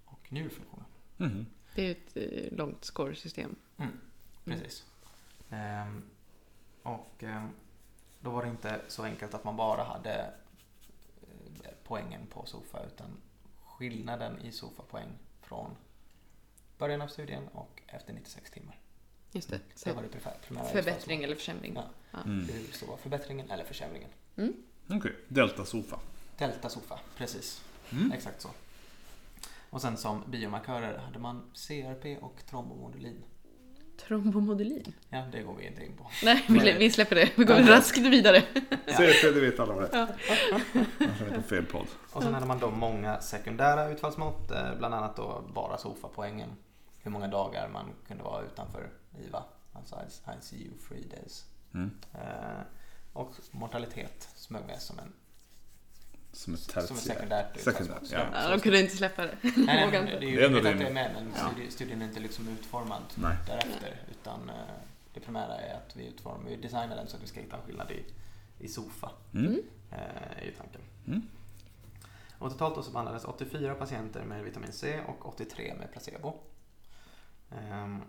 och njurfunktionen. Mhm. Det är ett eh, långt scoresystem. Precis. Ehm, och ehm, då var det inte så enkelt att man bara hade eh, poängen på SOFA utan skillnaden i SOFA-poäng från början av studien och efter 96 timmar. Just det. Det var Så det primär- primära förbättring eller försämring. Ja. Ja. Mm. Hur stor var förbättringen eller försämringen? Okej, delta sofa. Delta SOFA, precis. Mm. Exakt så. Och sen som biomarkörer hade man CRP och trombomodulin. Trombomodulin. Ja, det går vi inte in på. Nej, vi, släpper det. Vi går Ja. raskt vidare. CP, det vet alla vad det är. Fel podd. Och sen hade man då många sekundära utfallsmått, eh, bland annat då bara SOFA-poängen. Hur många dagar man kunde vara utanför IVA, alltså ICU free days. Mm. Eh, Och mortalitet smög med som en Som ett som ett tertiärt. sekundärt Sekundärt, ja. Ja, de kunde inte släppa det. Nej, nej, det är ju Det är ändå rimligt att det är med, men Ja. studie, studien är inte liksom utformad Nej. därefter. Utan eh, det primära är att vi utformar, vi designar den så att vi ska hitta en skillnad i, i SOFA. Mm. eh, är ju tanken. Mm. Och totalt då så behandlades 84 patienter med vitamin C och 83 med placebo. Ehm,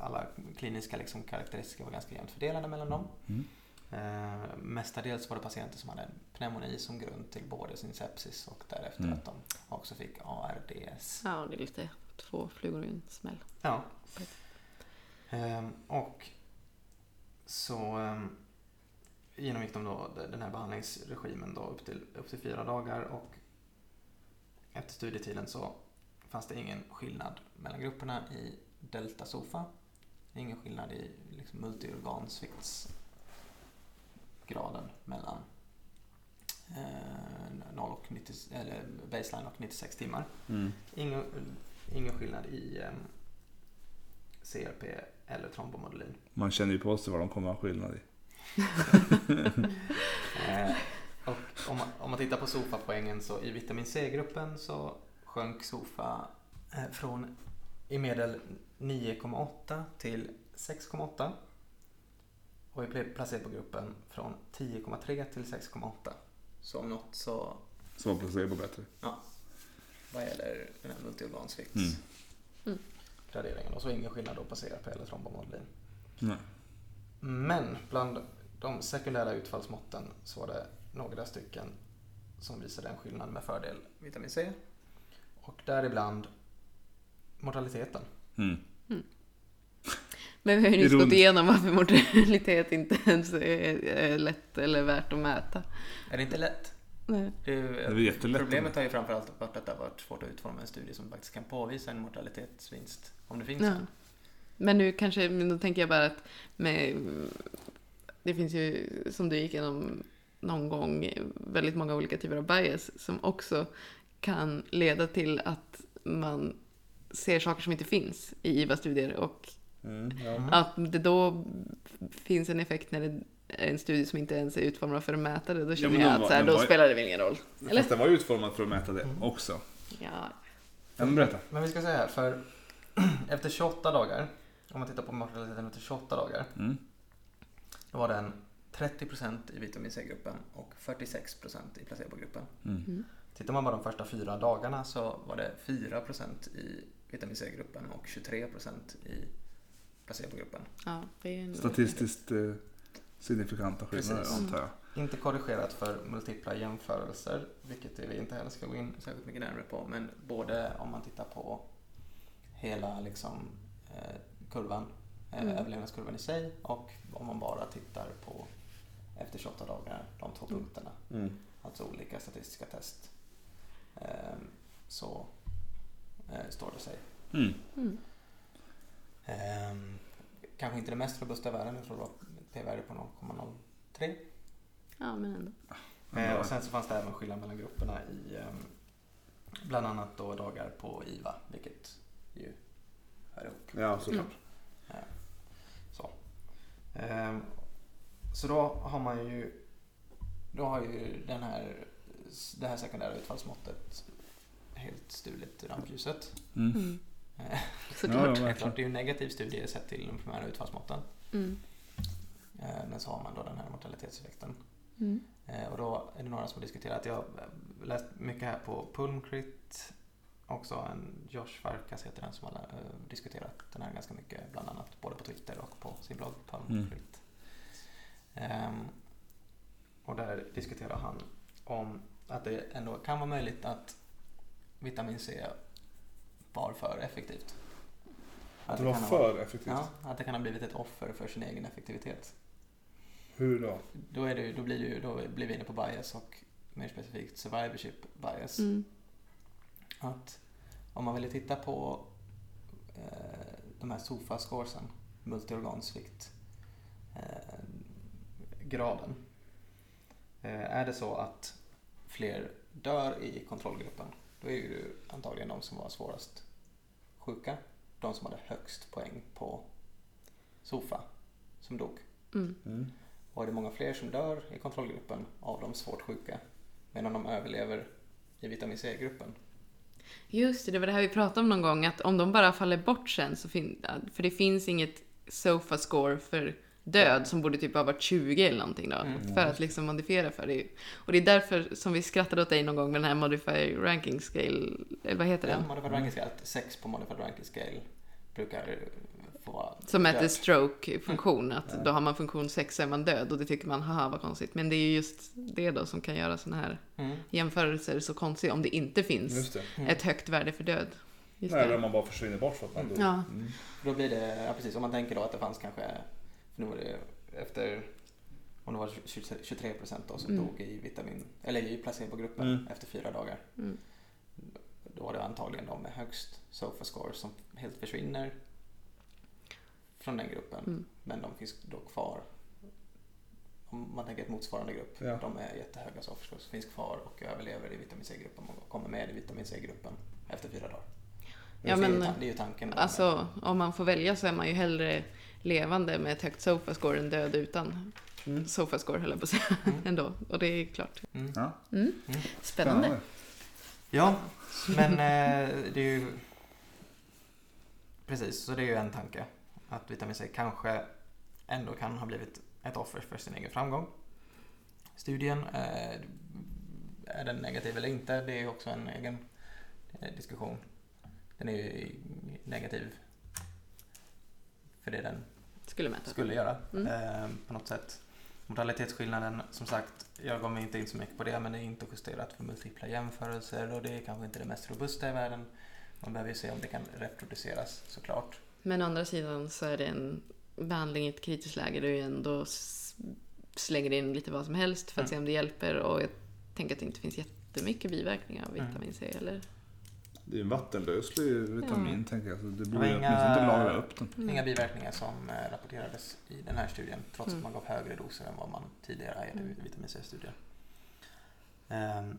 Alla kliniska liksom karaktäristika var ganska jämnt fördelade mellan dem. Mm. Ehm, Mestadels var det patienter som hade pneumoni som grund till både sin sepsis och därefter Mm. att de också fick ARDS. Ja, det är lite två flugor i en smäll. Ja. Ehm, och så ehm, genomgick de då den här behandlingsregimen då upp till, upp till fyra dagar och efter studietiden så fanns det ingen skillnad mellan grupperna i delta SOFA. Ingen skillnad i liksom multiorgansviktsgraden mellan eh, 0 och 90, eller baseline och 96 timmar. Mm. Ingen, ingen skillnad i em, CRP eller trombomodulin. Man känner ju på sig vad de kommer att ha skillnad i. [laughs] Eh, och om man, om man tittar på SOFA-poängen så i vitamin C-gruppen så sjönk SOFA eh, från i medel 9,8 till 6,8. Och i pla- placebogruppen från 10,3 till 6,8. Så om något så Så var placebo bättre. vad gäller den här multiorgansvikts Mm. graderingen. Och så ingen skillnad då på CRP eller trombomodulin. Nej. Men bland de sekundära utfallsmåtten så var det några stycken som visade en skillnad med fördel vitamin C. Och däribland mortaliteten. Mm. Men vi har ju nyss gått igenom varför mortalitet inte ens är, är lätt eller värt att mäta. Är det inte lätt? Nej. Det är, Det är. Problemet har ju framförallt varit att det har varit svårt att utforma en studie som faktiskt kan påvisa en mortalitetsvinst. Om det finns Ja. en. Men nu kanske, men då tänker jag bara att med, det finns ju, som du gick igenom någon gång, väldigt många olika typer av bias som också kan leda till att man ser saker som inte finns i IVA-studier och Mm, ja. Mm. att det då finns en effekt när det är en studie som inte ens är utformad för att mäta det. Då känner men jag att var- så här, då var- spelar det väl ingen roll. Eller? Fast den var ju utformad för att mäta det Mm. också. Ja. Ja, men berätta. Men vi ska säga här, för [clears throat] efter 28 dagar, om man tittar på mortaliteten efter 28 dagar, Mm. då var den 30% i vitamin C-gruppen och 46% i placebogruppen. Mm. Tittar man bara de första fyra dagarna så var det 4% i vitamin C-gruppen och 23% i placebogruppen. ja, det är en... Statistiskt eh, signifikanta skillnader Precis. antar jag. Inte korrigerat för multipla jämförelser, vilket vi inte heller ska gå in särskilt mycket närmare på, men både om man tittar på hela liksom, eh, kurvan, eh, Mm. överlevnadskurvan i sig och om man bara tittar på efter 28 dagar, de två Mm. punkterna, alltså olika statistiska test, eh, så eh, står det sig. Mm. Mm. Ehm, kanske inte det mest robusta i världen, jag tror det var p-värde på 0,03. Ja, men ändå. Eh, och sen så fanns det även skillnad mellan grupperna i ehm, bland annat då dagar på IVA, vilket ju hör ihop. Ja, såklart. Så. Ehm, så då har man ju då har ju den här, det här sekundära utfallsmåttet helt stulit i rampljuset. Mm. Mm. Eh, Ja, Såklart. ja, klart, det är ju en negativ studie sett till de primära utfallsmåtten. Mm. Eh, Men så har man då den här mortalitetseffekten. Mm. Eh, Och då är det några som har diskuterat. Jag har läst mycket här på Pulmcrit. Också en Josh Farkas heter den som har diskuterat den här ganska mycket. Bland annat både på Twitter och på sin blogg Pulmcrit. Ehm, och där diskuterar han om att det ändå kan vara möjligt att vitamin C var för effektivt. Att Det var kan ha- för effektivt. Ja, att det kan ha blivit ett offer för sin egen effektivitet. Hur då? Då, är det, då, blir det då blir vi inne på bias och mer specifikt survivorship bias. Mm. Att om man vill titta på eh, de här SOFA-scoresen, multiorgansvikt, eh, graden. Eh, är det så att fler dör i kontrollgruppen, då är det ju antagligen de som var svårast sjuka. De som hade högst poäng på SOFA som dog. Mm. Mm. var det många fler som dör i kontrollgruppen av de svårt sjuka medan de överlever i vitamin C-gruppen. Just det, det var det här vi pratade om någon gång, att om de bara faller bort sen så finns... För det finns inget sofa score för död som borde typ ha varit 20 eller någonting då. Mm. För att liksom modifiera för det. Och det är därför som vi skrattade åt dig någon gång med den här Modify Ranking Scale, eller vad heter Ja, den? modified ranking scale, 6 på modified ranking scale brukar få vara Som mäter död. stroke-funktion, att då har man funktion 6 så är man död och det tycker man, haha vad konstigt. Men det är ju just det då som kan göra sådana här Mm. jämförelser så konstiga om det inte finns det. Mm. ett högt värde för död. Just Eller det. om man bara försvinner bort för att man dog. Ja. Mm. Då blir det, ja precis, om man tänker då att det fanns kanske, för nu var det efter, om det var 23 procent då som Mm. dog i vitamin, eller i placebogruppen Mm. efter fyra dagar. Mm. Då var det antagligen de med högst SOFA score som helt försvinner från den gruppen. Mm. Men de finns då kvar. Om man tänker ett motsvarande grupp, Ja. de är jättehöga SOFA scores, finns kvar och överlever i vitamin C-gruppen och kommer med i vitamin C-gruppen efter fyra dagar. Ja, men- det är ju tanken. Alltså, om man får välja så är man ju hellre levande med ett högt sofa-score än död utan Mm. sofa-score, höll jag på att säga, Mm. [laughs] ändå. Och det är klart. Mm. Ja. Mm. Spännande. Ja, men eh, det är ju... Precis, så det är ju en tanke. Att vitamin C kanske ändå kan ha blivit ett offer för sin egen framgång. Studien, eh, är den negativ eller inte? Det är ju också en egen eh, diskussion. Den är ju negativ för det den Skulle mäta. skulle göra Mm. eh, på något sätt. Mortalitetsskillnaden, som sagt, jag gav mig inte in så mycket på det men det är inte justerat för multipla jämförelser och det är kanske inte det mest robusta i världen. Man behöver ju se om det kan reproduceras såklart. Men å andra sidan så är det en behandling i ett kritiskt läge där du ändå slänger in lite vad som helst för att Mm. se om det hjälper. Och jag tänker att det inte finns jättemycket biverkningar av Mm. vitamin C. Eller? Det är en vattenlöslig vitamin Ja. tänker jag. Så det borde ju inga- åtminstone inte lagra upp den. Mm. Inga biverkningar som eh, rapporterades i den här studien trots Mm. att man gav högre doser än vad man tidigare har gett i Mm. vitamin C-studier. Ehm,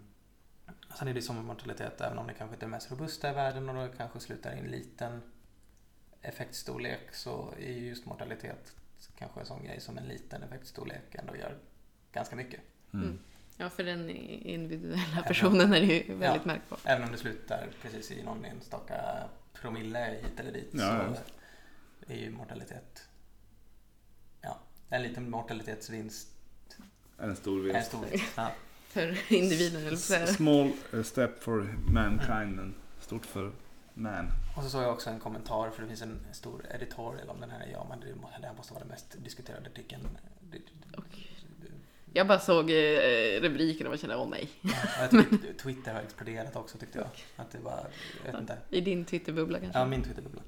sen är det som mortalitet, även om det kanske inte är mest robusta i världen och det kanske slutar i en liten effektstorlek så är ju just mortalitet kanske en sån grej som en liten effektstorlek ändå gör ganska mycket. Mm. Ja, för den individuella personen är det ju väldigt Ja. märkbart. Även om det slutar precis i någon enstaka promille hit eller dit Ja, så är ju mortalitet ja, en liten mortalitetsvinst En stor är en vinst. stor vinst. Ja. För individen, eller så. Small step for mankind, men stort för man. Och så såg jag också en kommentar, för det finns en stor editorial om den här. Ja, men det här måste vara den mest diskuterade artikeln. Jag bara såg eh, rubriken och bara kände, åh nej. Ja, [laughs] Twitter har exploderat också tyckte jag. Att det var, jag vet inte. I din Twitterbubbla kanske? Ja, min Twitterbubbla.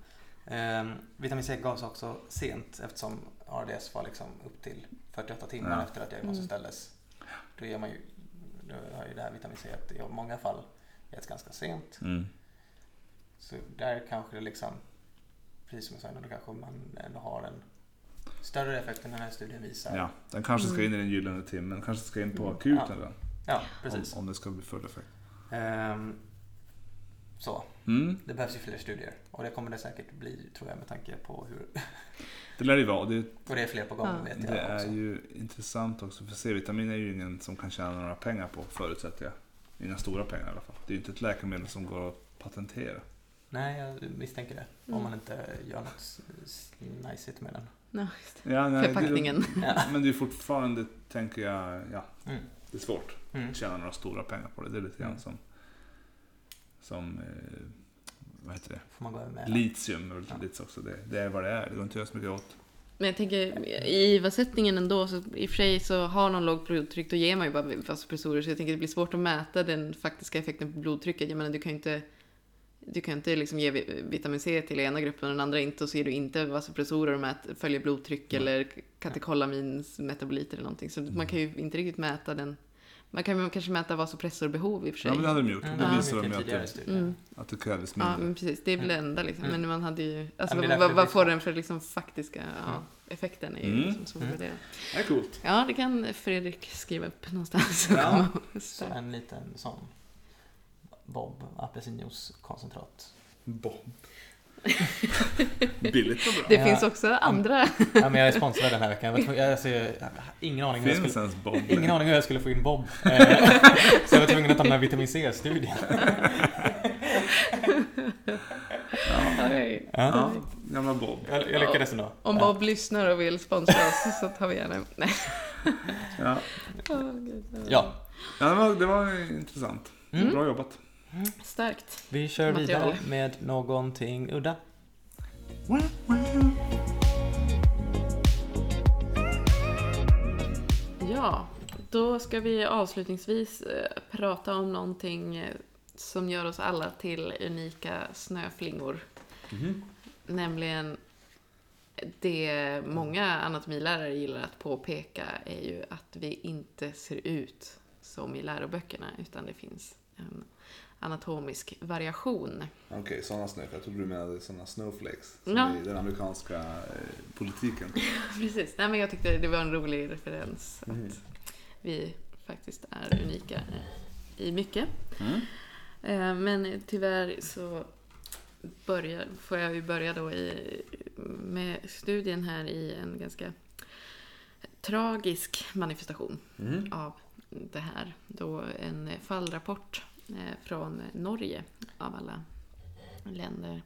Ehm, vitamin C gavs också sent eftersom ARDS var liksom upp till 48 timmar Ja. efter att diagnosen Mm. ställdes. Då, ger man ju, då har ju det här vitamin C i många fall getts ganska sent. Mm. Så där kanske det liksom, precis som jag sa innan, då kanske man ändå har en större effekt än den här studien visar. Ja, den kanske ska in i den gyllene timmen. kanske ska in på akuten Ja. redan. Ja, Om, precis. om det ska bli full effekt. Ehm, så, Mm. det behövs ju fler studier. Och det kommer det säkert bli, tror jag, med tanke på hur... Det lär det ju vara. Det, Och det är fler på gång, Ja. vet jag det är också. ju intressant också. För C-vitamin är ju ingen som kan tjäna några pengar på, förutsätter jag. Inga stora pengar i alla fall. Det är ju inte ett läkemedel som går att patentera. Nej, jag misstänker det. Mm. Om man inte gör något najsigt med den. Ja, just det. Ja, nej, Förpackningen. Ja. Det, [laughs] men det är fortfarande, tänker jag, ja, Mm. det är svårt Mm. att tjäna några stora pengar på det. Det är lite grann Mm. som, som eh, vad heter det? Får man gå med. Litium Ja. lite också. Det, det är vad det är. Det går inte att göra så mycket åt. Men jag tänker, i IVA-sättningen ändå, så i och för sig så har någon lågt blodtryck, då ger man ju bara vasopressorer. Så jag tänker det blir svårt att mäta den faktiska effekten på blodtrycket. Jag menar, du kan ju inte, du kan inte liksom ge vi- vitamin C till ena gruppen och den andra inte, och så ger du inte vasopressorer och mät, följer blodtryck Mm. eller katekolamins metaboliter eller någonting. Så man kan ju inte riktigt mäta den. Man kan ju kanske mäta vasopressorbehov i och för sig. Ja, men det hade de gjort. Mm, Då det visade vi de ju att det. Mm. att det krävdes Ja, mindre. men precis. Det är väl det Mm. enda liksom. Mm. Men man hade ju... Alltså, är vad, vad får den för liksom faktiska ja, Mm. effekten? är ju Mm. liksom svårt att Mm. värdera. Det är coolt. Ja, det kan Fredrik skriva upp någonstans. Ja. [laughs] Så en liten sån Bob apelsinjuice koncentrat. Bob. [laughs] Billigt och bra. Det Ja. finns också andra. Ja, men jag är sponsrad den här veckan. Jag, jag, alltså, ingen aning hur jag Finns skulle, ens Bob? ingen aning hur jag skulle få in Bob. [laughs] Eh, Så jag var tvungen att ta den här vitamin C-studien. Okej. Ja, gamla Bob. Jag, jag lyckades ändå. Om Bob lyssnar och vill sponsra oss så tar vi gärna Nej. Ja, Åh, gud. Ja, ja det, var, det var intressant. Mm. Bra jobbat. Starkt. vi kör Material. vidare med någonting udda. Ja, då ska vi avslutningsvis eh, prata om någonting eh, som gör oss alla till unika snöflingor. Mhm. Nämligen det många anatomilärare gillar att påpeka är ju att vi inte ser ut som i läroböckerna utan det finns en anatomisk variation. Okej, sådana snö. Jag trodde du menade sådana snowflakes. Som Ja. i den amerikanska eh, politiken. [laughs] Precis, Nej, men jag tyckte det var en rolig referens Mm. att vi faktiskt är unika i mycket. Mm. Eh, Men tyvärr så börjar, får jag ju börja då i, med studien här i en ganska tragisk manifestation Mm. av det här. Då en fallrapport Eh, från Norge av alla länder.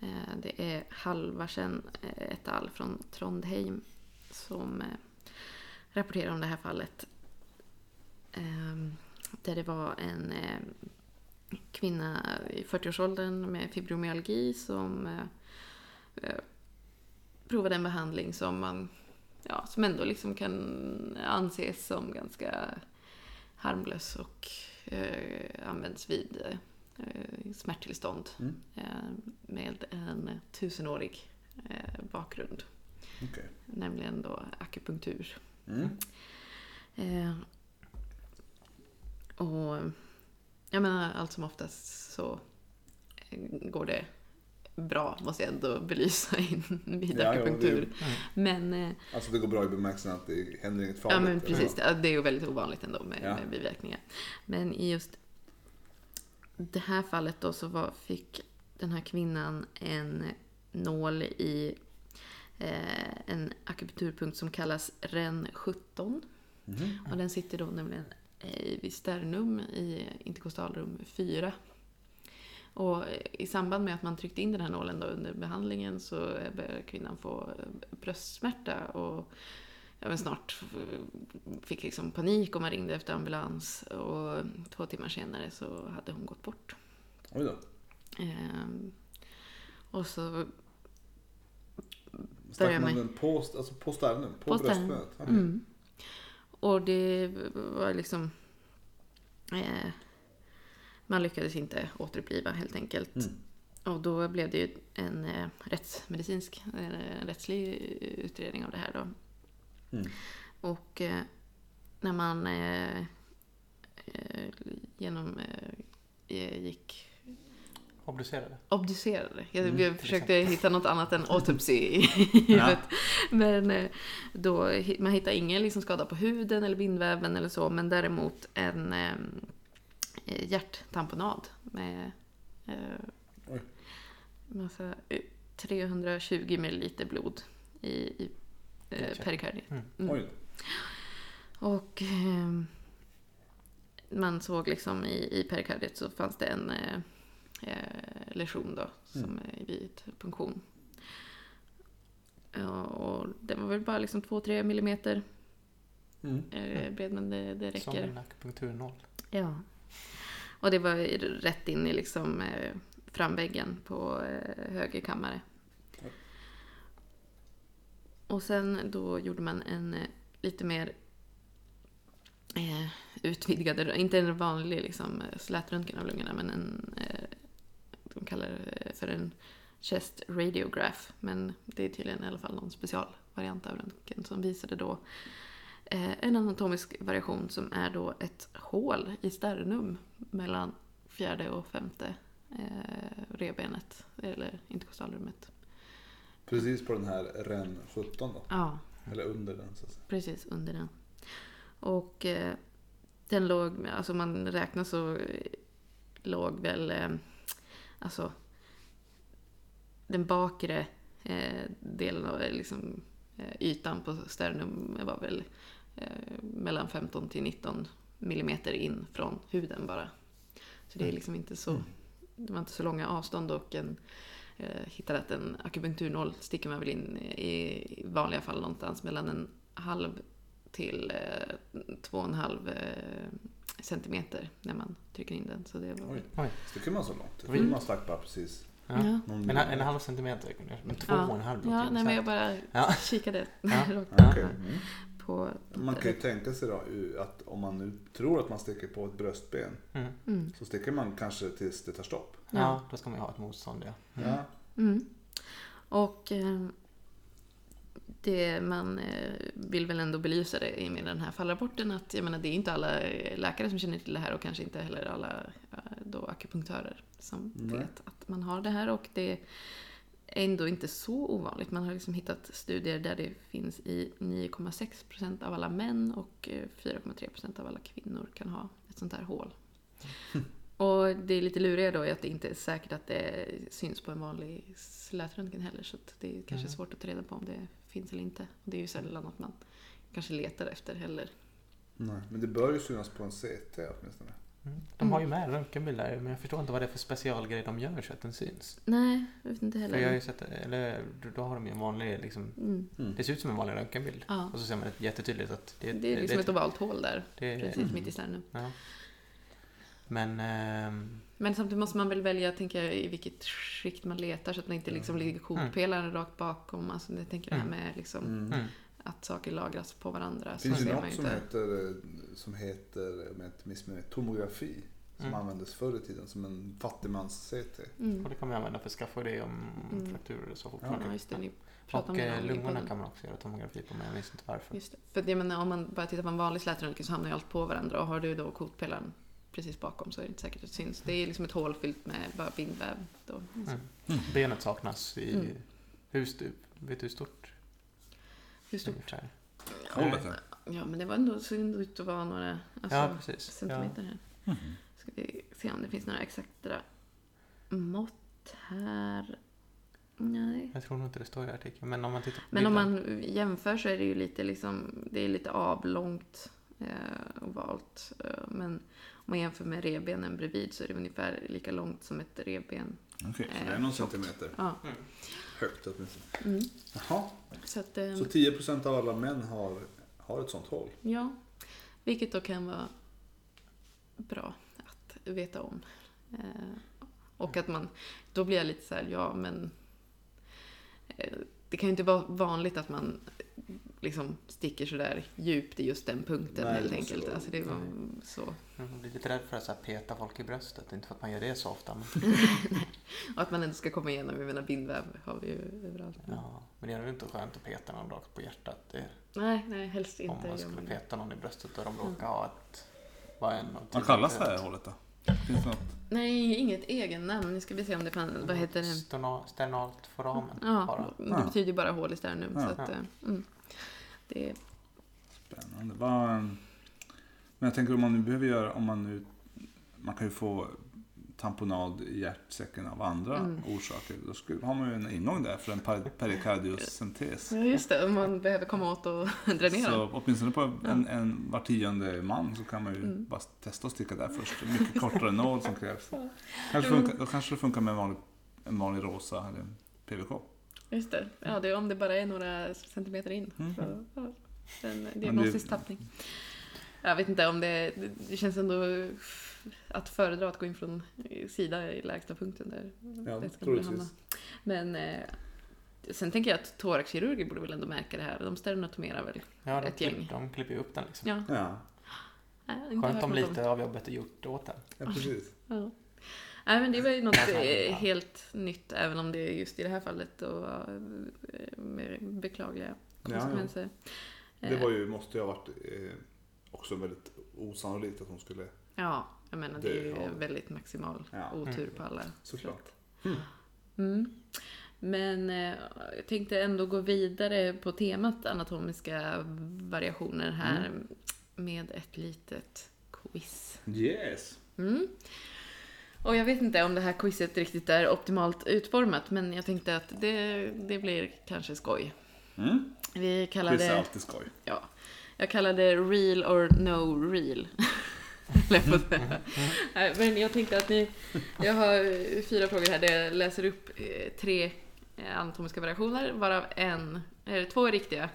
Eh, det är Halvarsen eh, ett et al. från Trondheim som rapporterar om det här fallet. Ehm, där det var en kvinna i 40-årsåldern med fibromyalgi som provade en behandling som man ja, som ändå liksom kan anses som ganska harmlös och används vid eh, smärttillstånd Mm. eh, med en tusenårig eh, bakgrund, Okej. nämligen då akupunktur. Mm. Eh, och jag menar, allt som oftast så eh, går det bra, måste jag ändå belysa [laughs] vid Ja, ja, akupunktur. Mm. Men, eh, Alltså det går bra i bemärkelsen att det händer inget farligt. ja men precis, det det är ju väldigt ovanligt ändå med, Ja. med biverkningar. Men i just det här fallet då så var, fick den här kvinnan en nål i eh, en akupunkturpunkt som kallas REN 17. Mhm. Och den sitter då nämligen eh, vid sternum i interkostalrum 4. Och i samband med att man tryckte in den här nålen då under behandlingen så började kvinnan få eh, bröstsmärta och ja, men snart fick liksom panik och man ringde efter ambulans och två timmar senare så hade hon gått bort. Oj då. Ehm, och så Stack man den på, alltså på sternum? På, På? Okej. Mm. Och det var liksom... Eh, man lyckades inte återuppliva helt enkelt. Mm. Och då blev det ju en eh, rättsmedicinsk, eh, rättslig utredning av det här då. Mm. Och eh, när man eh, eh, genom eh, gick Obducerade. obducerade. Jag, Mm, försökte hitta något annat än autopsy i [laughs] huvudet. Men eh, då, man hittar ingen liksom skada på huden eller bindväven eller så, men däremot en hjärttamponad med eh, massa, eh, 320 milliliter blod i, i eh, perikardiet. Mm. Mm. Och eh, man såg liksom i, i perikardiet så fanns det en eh, eh, lesion då som är vid punktion. Och det var väl bara liksom 2-3 millimeter Mm. eh, bred men det, det Som räcker. en akupunkturnål. Ja. Och det var rätt in i liksom eh, framväggen på eh, höger kammare. Och sen då gjorde man en eh, lite mer eh, utvidgad, inte en vanlig liksom, slätröntgen av lungorna, men en, eh, de kallar det för en chest radiograph. Men det är tydligen i alla fall någon specialvariant av röntgen som visade då en anatomisk variation som är då ett hål i sternum mellan fjärde och femte eh, revbenet, eller interkostalrummet. Precis på den här REN 17 då. Ja, Eller under den så att säga. precis under den. Och eh, den låg, alltså man räknar så eh, låg väl, eh, alltså den bakre eh, delen av eh, liksom, eh, ytan på sternum var väl eh, mellan 15 till 19 millimeter in från huden bara. Så det är liksom inte så, det var inte så långa avstånd och en eh, hittade att en akupunkturnål sticker man väl in i, vanliga fall någonstans mellan en halv till eh, två och en halv eh, centimeter när man trycker in den. Så det var... Oj. Oj. Sticker man så långt? Jag trodde man stack bara precis Ja. Ja. någon En, halv centimeter, men två Ja. och en halv Ja, nej, men jag bara Ja. kikade Ja. [laughs] Okej. Mm. På... Man kan ju tänka sig då att om man nu tror att man sticker på ett bröstben Mm. Mm. så sticker man kanske tills det tar stopp. Ja. Ja, då ska man ju ha ett motstånd ja. Mm. Ja. Mm. Och eh, det man eh, vill väl ändå belysa det i med den här fallrapporten att jag menar, det är inte alla eh, läkare som känner till det här och kanske inte heller alla då akupunktörer som Nej. vet att man har det här och det är ändå inte så ovanligt. Man har liksom hittat studier där det finns i 9,6% av alla män och eh, 4,3% av alla kvinnor kan ha ett sånt här hål. [laughs] Och det är lite luriga då är att det inte är säkert att det syns på en vanlig slätröntgen heller. Så det är kanske Mm. svårt att ta reda på om det finns eller inte. Och det är ju sällan att man kanske letar efter heller. Nej, men det bör ju synas på en CT åtminstone. Mm. De har ju med röntgenbilder men jag förstår inte vad det är för specialgrej de gör så att den syns. Nej, jag vet inte För jag har heller. ju sett, eller då har de ju en vanlig liksom, Mm. Mm. det ser ut som en vanlig röntgenbild. Ja. Och så ser man jättetydligt att det, Det är liksom det, ett ovalt hål där, det, precis mitt i sternum. Ja. Men, ehm, Men samtidigt måste man väl välja, tänker jag, i vilket skikt man letar så att det inte liksom ligger kotpelaren rakt bakom. Alltså, jag tänker det här Mm. med liksom, Mm. mm. Att saker lagras på varandra. Det finns ser något som inte. heter, som heter med ett missminne, tomografi. Som Mm. användes förr i tiden som en fattigmans-CT. Mm. Och det kan man använda för att skaffa idé om Mm. frakturer och så Ja, fortfarande. just det. Ni om och det eh, lungorna kan man också göra tomografi på men jag minns inte varför. Just det. För att jag menar, om man bara tittar på en vanlig slätröntgen så hamnar ju allt på varandra. Och har du då kotpelaren precis bakom så är det inte säkert att det syns. Det är liksom ett hål fyllt med bara bindväv. Då. Mm. Benet saknas i Mm. hur, stu- vet du hur stort? Hur stort? Ungefär. Hållet här. Ja, men det var ändå så ändå ut att vara några alltså, ja, precis. centimeter här. Mhm. Ska vi se om det finns några exakta mått här. Nej. Ja, jag tror nog inte det står i artikeln. Men om man tittar på Men om man jämför så är det ju lite liksom, det är lite avlångt eh, ovalt. Eh, men om man jämför med revbenen bredvid så är det ungefär lika långt som ett revben. Okej, så det är Eh, någon centimeter Ja. Högt åtminstone. Mm. Jaha, Så att, eh, så 10% av alla män har, har ett sånt hål? ja. Vilket då kan vara bra att veta om. Eh, och att man, då blir jag lite så här, ja men eh, det kan ju inte vara vanligt att man liksom sticker så där djupt i just den punkten Nej, helt enkelt. vara- Alltså det var nej. så. Man blir lite rädd för att så här, peta folk i bröstet. Inte för att man gör det så ofta. Men, [laughs] Och att man ändå ska komma igenom, jag menar bindväv har vi ju överallt. ja, men det är nog inte skönt att peta någon rakt på hjärtat. Det, Nej, nej, helst om inte. man skulle man det. peta någon i bröstet och de råkar ha ett... Vad en av Vad kallas det här hålet då? Finns något? Nej, inget egen namn. Nu ska vi se om det fanns, vad heter det? Sternal, sternalt foramen Ja, bara. det betyder ju bara hål i sternum. Ja. Så att, eh, mm. Det, Spännande. Vad, men jag tänker om man nu behöver göra, om man nu, man kan ju få tamponad i hjärtsäcken av andra Mm. orsaker. Då skulle, har man ju en ingång där för en per- perikardiosyntes. ja, just det. Man behöver komma åt och [laughs] dränera. Så åtminstone på en, en var tionde man så kan man ju Mm. bara testa att sticka där först. Mycket kortare nåd som krävs. Kanske funkar, då kanske det funkar med en vanlig, en vanlig rosa eller PVK. Just det. Ja, det är om det bara är några centimeter in. Mm. Så, ja, en diagnostisk tappning. Jag vet inte om det... det- känns ändå att föredra att gå in från sida i lägsta punkten där. Ja, det ska hamna. Men eh, sen tänker jag att thoraxkirurger borde väl ändå märka det här. De sternotomerar väl? Ja, de, Ett gäng. klipp, de klipper ju upp den liksom. Ja. Ja, Nej, inte Skönt om lite av jobbet är gjort åt den. ja precis. Ja. Nej, men det var ju något Ja. eh, helt nytt, även om det just i det här fallet då var eh, beklagliga Ja, konsekvenser. Det var ju, måste ju ha varit eh, också väldigt osannolikt att hon skulle, Ja, jag menar det är ju har- väldigt maximal Ja. otur Mm. på alla såklart. sätt. Mm. Men eh, jag tänkte ändå gå vidare på temat anatomiska variationer här med ett litet quiz. Yes. Mm. Och jag vet inte om det här quizet riktigt är optimalt utformat, men jag tänkte att det, det blir kanske skoj. Mm. Vi kallar Quiz är det, alltid skoj. ja, jag kallar det real or no real. Men jag tänkte att ni, jag har fyra frågor här där jag läser upp eh, tre eh, anatomiska variationer, varav en, eller två är riktiga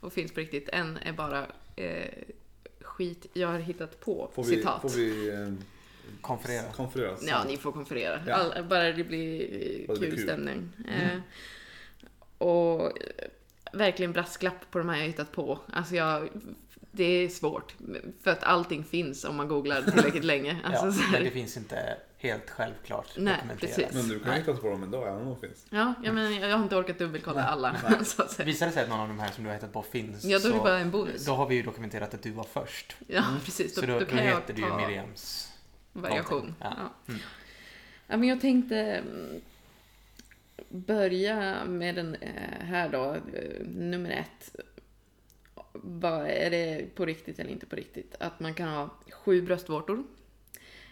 och finns på riktigt. En är bara eh, skit jag har hittat på, Får vi, citat. får vi eh, Konferera. konferera? Ja, ni får konferera. Ja. All, bara det blir Bara det blir kul kul. stämning. Eh, och eh, verkligen brasklapp på de här jag hittat på. Alltså jag, det är svårt. För att allting finns om man googlar tillräckligt [laughs] länge. Alltså, ja, så men det finns inte helt självklart Nej, dokumenterat. precis. Men du kan hitta på dem ändå, även om de finns. ja, jag, men, jag har inte orkat dubbelkolla Nej, alla. nej. [laughs] Visar det sig att någon av de här som du har hittat på finns, Ja, då är det så bara en bonus. då har vi ju dokumenterat att du var först. Ja, precis. Då, så då, då då, kan jag heter det ju ta Miriams. Variation. Ja. Ja. Mm. Ja, men jag tänkte mm, börja med den eh, här då, eh, nummer ett. Vad är det på riktigt eller inte på riktigt? Att man kan ha sju bröstvårtor,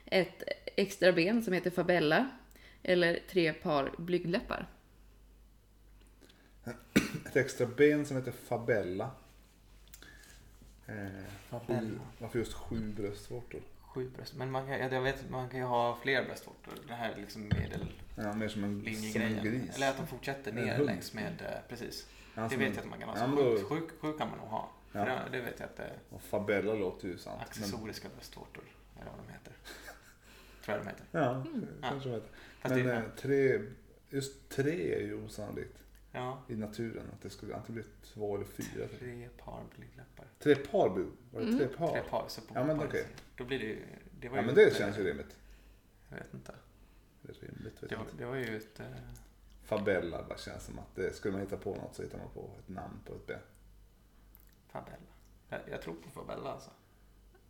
ett extra ben som heter fabella eller tre par blygdläppar. Ett extra ben som heter Fabella. Eh, Fabella. Sju, varför just sju bröstvårtor? Sju bröst. Men man kan, ja, jag vet, man kan ju ha fler bröstvårtor. Det här är liksom Ja, mer som en, som en gris. Eller att de fortsätter ner längs med, eh, precis. Ja, det vet en- jag att man kan ha. Ja, Så men sju, då- sju, sju kan man nog ha. Ja. det, det vet jag att det är Och Fabella låter ju sant. Men, accessoriska bröstvårtor. Eller vad de heter. Tror jag de heter. ja, Mm. kanske de heter. Fast Men det, eh, tre, just tre är ju osannolikt ja, i naturen. Att det skulle antingen bli två eller fyra. tre par blygdläppar. Tre par. Var det Mm. tre par? Tre par. Så på Ja, men par- okej. Då blir det ju... Det var Ja ju men det ett, känns ju eh, rimligt. Jag vet inte. Det är rimligt. Vet Det var, inte. det var ju ett... eh, Fabella bara känns som att det, skulle man hitta på något så hittar man på ett namn på ett ben. Fabella. Jag, jag tror på Fabella alltså.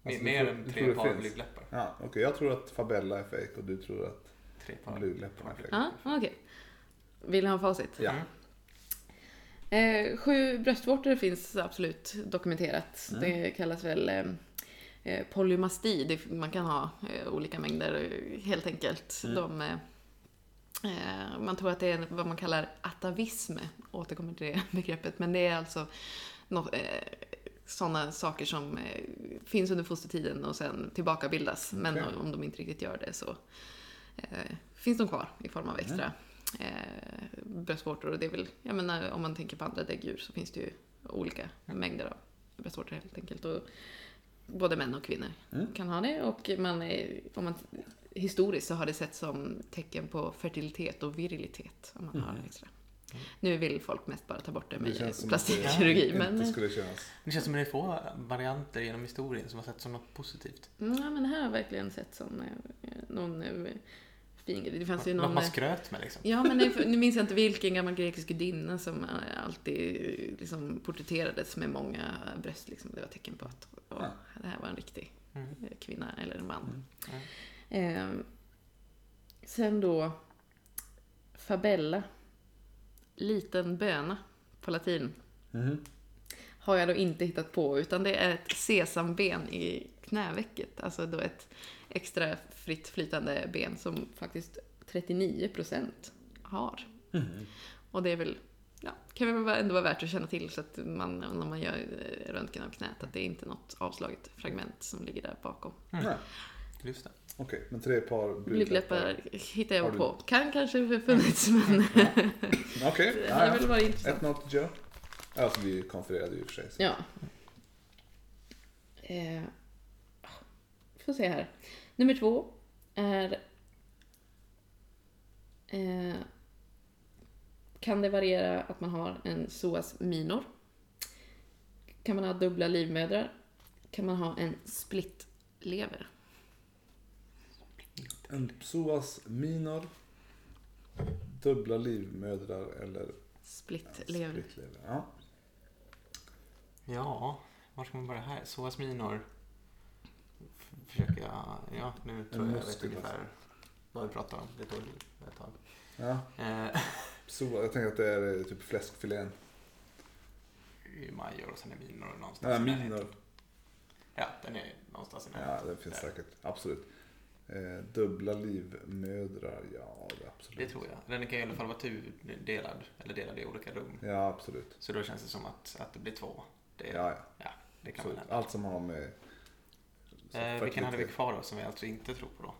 Alltså, Mer tror- än tre par blygdläppar. Ja, okej. Jag tror att Fabella är fake och du tror att Tre par. blygdläpparna är fake. Ja, okej. Vill ni ha facit? Ja. Mm. Eh, sju bröstvårtor finns absolut dokumenterat. Mm. Det kallas väl eh, eh, polymasti. Det, man kan ha eh, olika mängder eh, helt enkelt. Mm. De, eh, man tror att det är vad man kallar atavism. Återkommer till det [laughs] begreppet. Men det är alltså nå- eh, sådana saker som finns under fostertiden och sen tillbakabildas. Men Okej. om de inte riktigt gör det så finns de kvar i form av extra eh, bröstvårtor. Och det är väl, jag menar, om man tänker på andra däggdjur så finns det ju olika mängder av bröstvårtor helt enkelt. Och både män och kvinnor Mm. kan ha det. Och man är, om man, historiskt så har det sett som tecken på fertilitet och virilitet om man har Mhm. extra. Nu vill folk mest bara ta bort det med plastikkirurgi. det Men, inte skulle kännas. Det känns som att det är få varianter genom historien som har sett som något positivt. mm, ja, men det här har jag verkligen sett som eh, någon eh, fin grej. Det fanns ju Något någon... man eh, skröt med liksom. Ja, men det, [laughs] nu minns jag inte vilken gammal grekisk gudinna som eh, alltid eh, liksom porträtterades med många bröst. Liksom. Det var tecken på att åh, det här var en riktig Mm. kvinna eller en man. Mm. Eh, sen då Fabella. Liten böna på latin. Mhm. Har jag då inte hittat på utan det är ett sesamben i knävecket. Alltså då ett extra fritt flytande ben som faktiskt 39% har. Mhm. Och det är väl, ja, kan väl vara- ändå vara värt att känna till så att man, när man gör eh, röntgen av knät, att det är inte något avslaget fragment som ligger där bakom. Mm. Just det. okej. Men tre par Blygdläppar hittar jag du- på. Kan kanske funnits, men Okej, [laughs] det ja, hade ja. väl varit intressant. 1-0 till Joe. Alltså vi konfererade ju i och för sig. så- Ja. Eh, får se här. Nummer två är... Eh, kan det variera att man har en psoas minor? Kan man ha dubbla livmödrar? Kan man ha en splittlever? En psoas minor, dubbla livmödrar eller Splittlever. splittlever. Ja. Ja, var ska man börja här? Soas minor. Försöker jag... Ja, nu tror jag jag vet ungefär alltså. vad vi pratar om. Det tog ett tag. ja. Eh, Psoa, jag tänker att det är eh, typ fläskfilén. I major och sen är minor någonstans Ja, minor. Ja, den är någonstans i Ja, närheten. det finns Där. säkert. Absolut. Eh, dubbla livmödrar, ja det absolut. Det tror jag. Den kan i alla fall vara tudelad, eller delad i olika rum. Ja, absolut. Så då känns det som att, att det blir två. Det, Ja, ja. det kan Så allt som har med... Eh, vilken hade vi kvar då som vi alltså inte tror på då?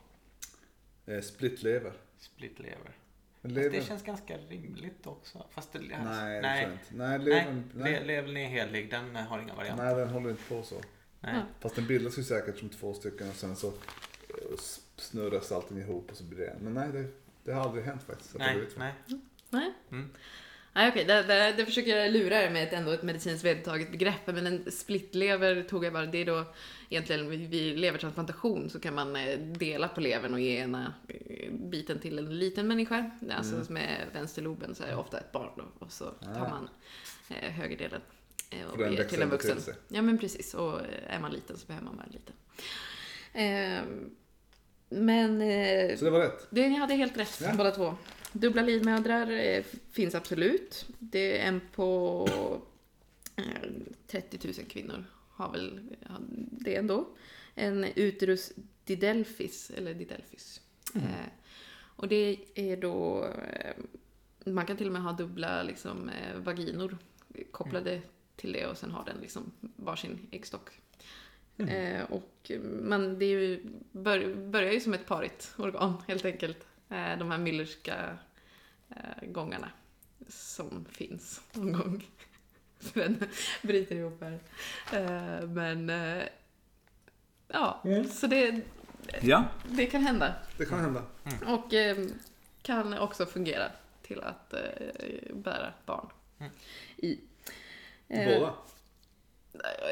Eh, splitlever. Split lever. Men Fast lever... det känns ganska rimligt också. Fast det, Nej, det nej, inte. Nej, nej, levern... nej. Nej, levern är helig, den har inga varianter. nej, den håller inte på så. Nej. Fast den bildas ju säkert som två stycken och sen så eh, snurras allting ihop och så blir det en. Men nej, det, det har aldrig hänt faktiskt. att det Nej, nej. Nej. Mm. Nej, okej, det, det, det försöker jag lura er med ett, ändå ett medicinskt vedertaget begrepp. Men en splittlever tog jag bara, det är då egentligen vid- levertransplantation så kan man eh, dela på levern och ge ena eh, biten till en liten människa. Alltså Mm. med vänsterloben så är det ofta ett barn då, och så tar Ah. man eh, högerdelen eh, Och den ger till en vuxen. sig. Ja men precis, och är man liten så behöver man vara liten. Eh, men eh, Så det var rätt. det, ni hade helt rätt Ja. båda två. Dubbla livmödrar eh, finns absolut. Det är en på eh, 30 000 kvinnor har väl det ändå. En uterus didelphis, eller didelphis. Mm. Eh, och det är då, eh, man kan till och med ha dubbla liksom, eh, vaginor kopplade till det och sen har den liksom varsin äggstock. Mm. Eh, och man, det är ju, bör, börjar ju som ett parigt organ helt enkelt. Eh, de här Müllerska eh, gångarna som finns någon gång. [laughs] Sven bryter ihop här. Eh, men ja, Mm. så det, Ja, det kan hända. det kan hända. Och eh, kan också fungera till att bära barn. Mm. I. Båda?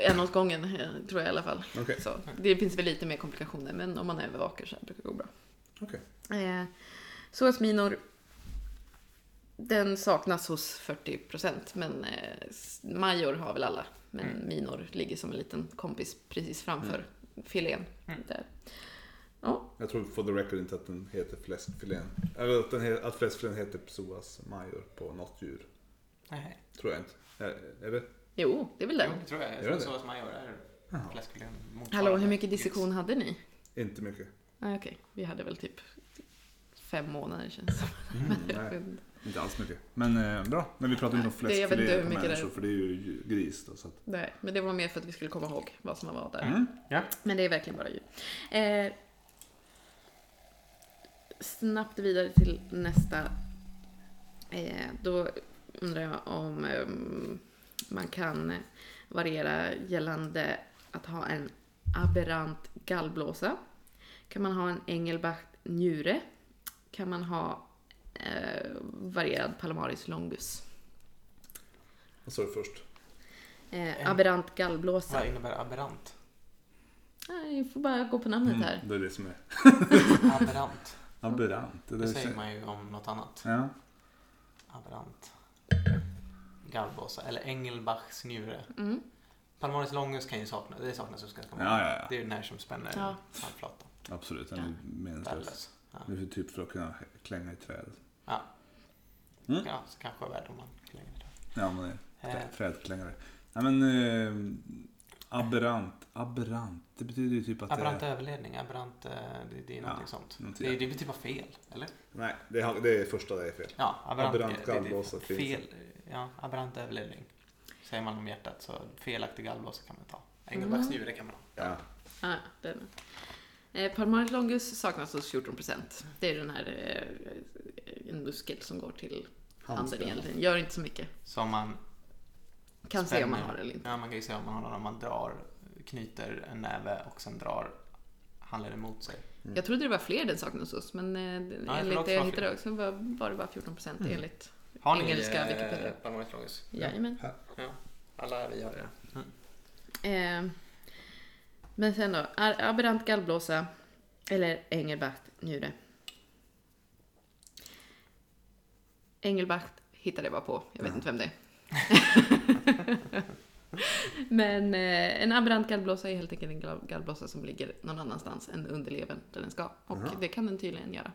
En åt gången, tror jag i alla fall. Okej. Så, det finns väl lite mer komplikationer, men om man övervakar så brukar det gå bra. Okej. Eh, psoriasminor, den saknas hos 40 procent, men eh, major har väl alla. Men Mm. minor ligger som en liten kompis precis framför filén. Mm. Där. Ja, Jag tror for the record inte att den heter fläskfilén. Eller att, den he- att fläskfilén heter psoas major på något djur. Nej. Tror jag inte. Är, är det? jo, det är väl Jo, det. tror jag. Jag man gör är fläskfilén Hallå, hur mycket dissektion hade ni? Inte mycket. Nej, okej. Vi hade väl typ fem månader känns det som. Mm, nej, inte. alls mycket. Men eh, bra. Men vi pratar ju inte om fläskfilé på mycket det är. människor för det är ju gris då. Så att, Nej, men det var mer för att vi skulle komma ihåg vad som var där. mm. Ja. Men det är verkligen bara djur. Eh, snabbt vidare till nästa. Eh, då undrar jag om ehm, man kan variera gällande att ha en aberrant gallblåsa. Kan man ha en Engelbach njure? Kan man ha eh, varierad Palomaris longus? Vad sa du först? Eh, aberrant gallblåsa. Vad innebär aberrant? Nej, jag får bara gå på namnet här. Mm, det är det som är Aberrant. aberrant. Det Det säger man ju om något annat. Ja. Aberrant. Gallblåsa. Eller Engelbachs njure. Mm. Palmaris longus kan ju sakna, det saknas hos ganska många. Ja, ja, ja. Det är ju den här som spänner Ja. handflatan. Absolut, den Ja. är meningslös. Ja. Det är typ för att kunna klänga i träd. Ja. Mm. ja, så kanske var värd om man lägger det. Ja, man är Eh, trä- trädklängare. Nej men eh, aberrant, aberrant. Det betyder ju typ att aberrant det överledning, aberrant, eh, det, det är Ja, någonting sånt. någonting. Det, det typ av fel, eller? Nej, det är, det är första det är fel. Ja, aberrant, Aberrant gallblåsa finns fel, Ja, aberrant överledning. Säger man om hjärtat så felaktig gallblåsa kan man ta. Engelbachs Mm. njure kan man ha. Ja. Ah, den. Eh, Palmaris longus saknas hos 14 procent. Det är den här eh, en muskel som går till handen egentligen. Gör inte så mycket. Som man Kan se om man spänner- har det eller inte. Ja, man kan ju se om man har den om man drar, knyter en näve och sen drar handleden mot sig. Mm. Jag trodde det var fler den saknas hos, men eh, jag enligt tror det jag också hittade också var, var det bara 14 procent Mm. enligt Har ni Engelska eh, Wikipedia. Palmaris longus? Jajamän. Ja, alla vi har det. Mm. Eh, men sen då, aberrant gallblåsa eller Engelbach njure. Engelbach hittade jag bara på, jag vet Ja. inte vem det är. [laughs] Men eh, en aberrant gallblåsa är helt enkelt en gall- gallblåsa som ligger någon annanstans än under levern där den ska. Och Jaha. det kan den tydligen göra.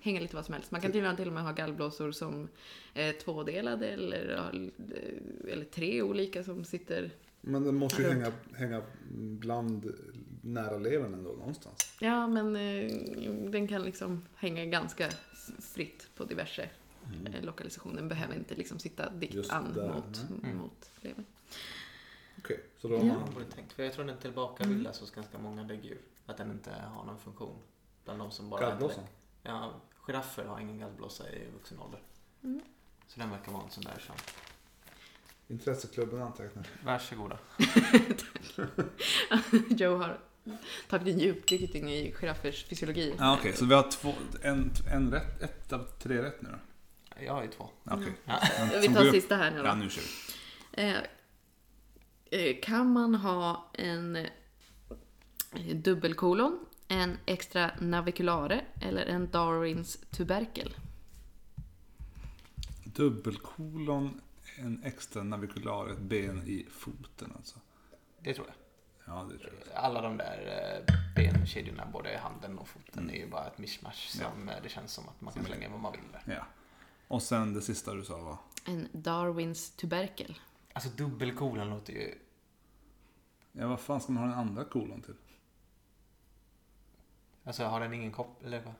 Hänga lite vad som helst. Man kan tydligen till och med ha gallblåsor som är tvådelade eller, eller tre olika som sitter Men den måste ju hänga, hänga bland nära levern ändå någonstans. Ja, men eh, den kan liksom hänga ganska fritt på diverse eh, lokalisationer. Den behöver inte liksom sitta dikt an där, mot, nej. mot levern. Okej, så då har Ja. Man... borde tänkt, för jag tror den tillbakabildas hos ganska många däggdjur. Att den inte har någon funktion. Bland de som bara dägg. Ja, giraffer har ingen gallblåsa i vuxen ålder. Mm. Så den verkar vara en sån där som... Intresseklubben antecknar. Varsågoda. [laughs] Joe har tagit en djupdykning i giraffers fysiologi. Ja, Okej, så vi har två, en, en rätt, ett av tre rätt nu då? Jag har ju två. Okej. Ja. Vi Som tar sista här nu Ja, då. nu kör vi. Eh, eh, kan man ha en eh, dubbelkolon, en extra naviculare eller en Darwins tuberkel? Dubbelkolon, en extra navikular, ett ben i foten alltså. Det tror jag. Ja, det tror jag. Alla de där eh, benkedjorna, både i handen och foten, är ju bara ett mischmasch som eh, det känns som att man kan slänga vad man vill där. Ja. Och sen det sista du sa var? En Darwins tuberkel. Alltså dubbelkolon låter ju... Ja, vad fan ska man ha den andra kolon till? Alltså har den ingen koppling, eller vad?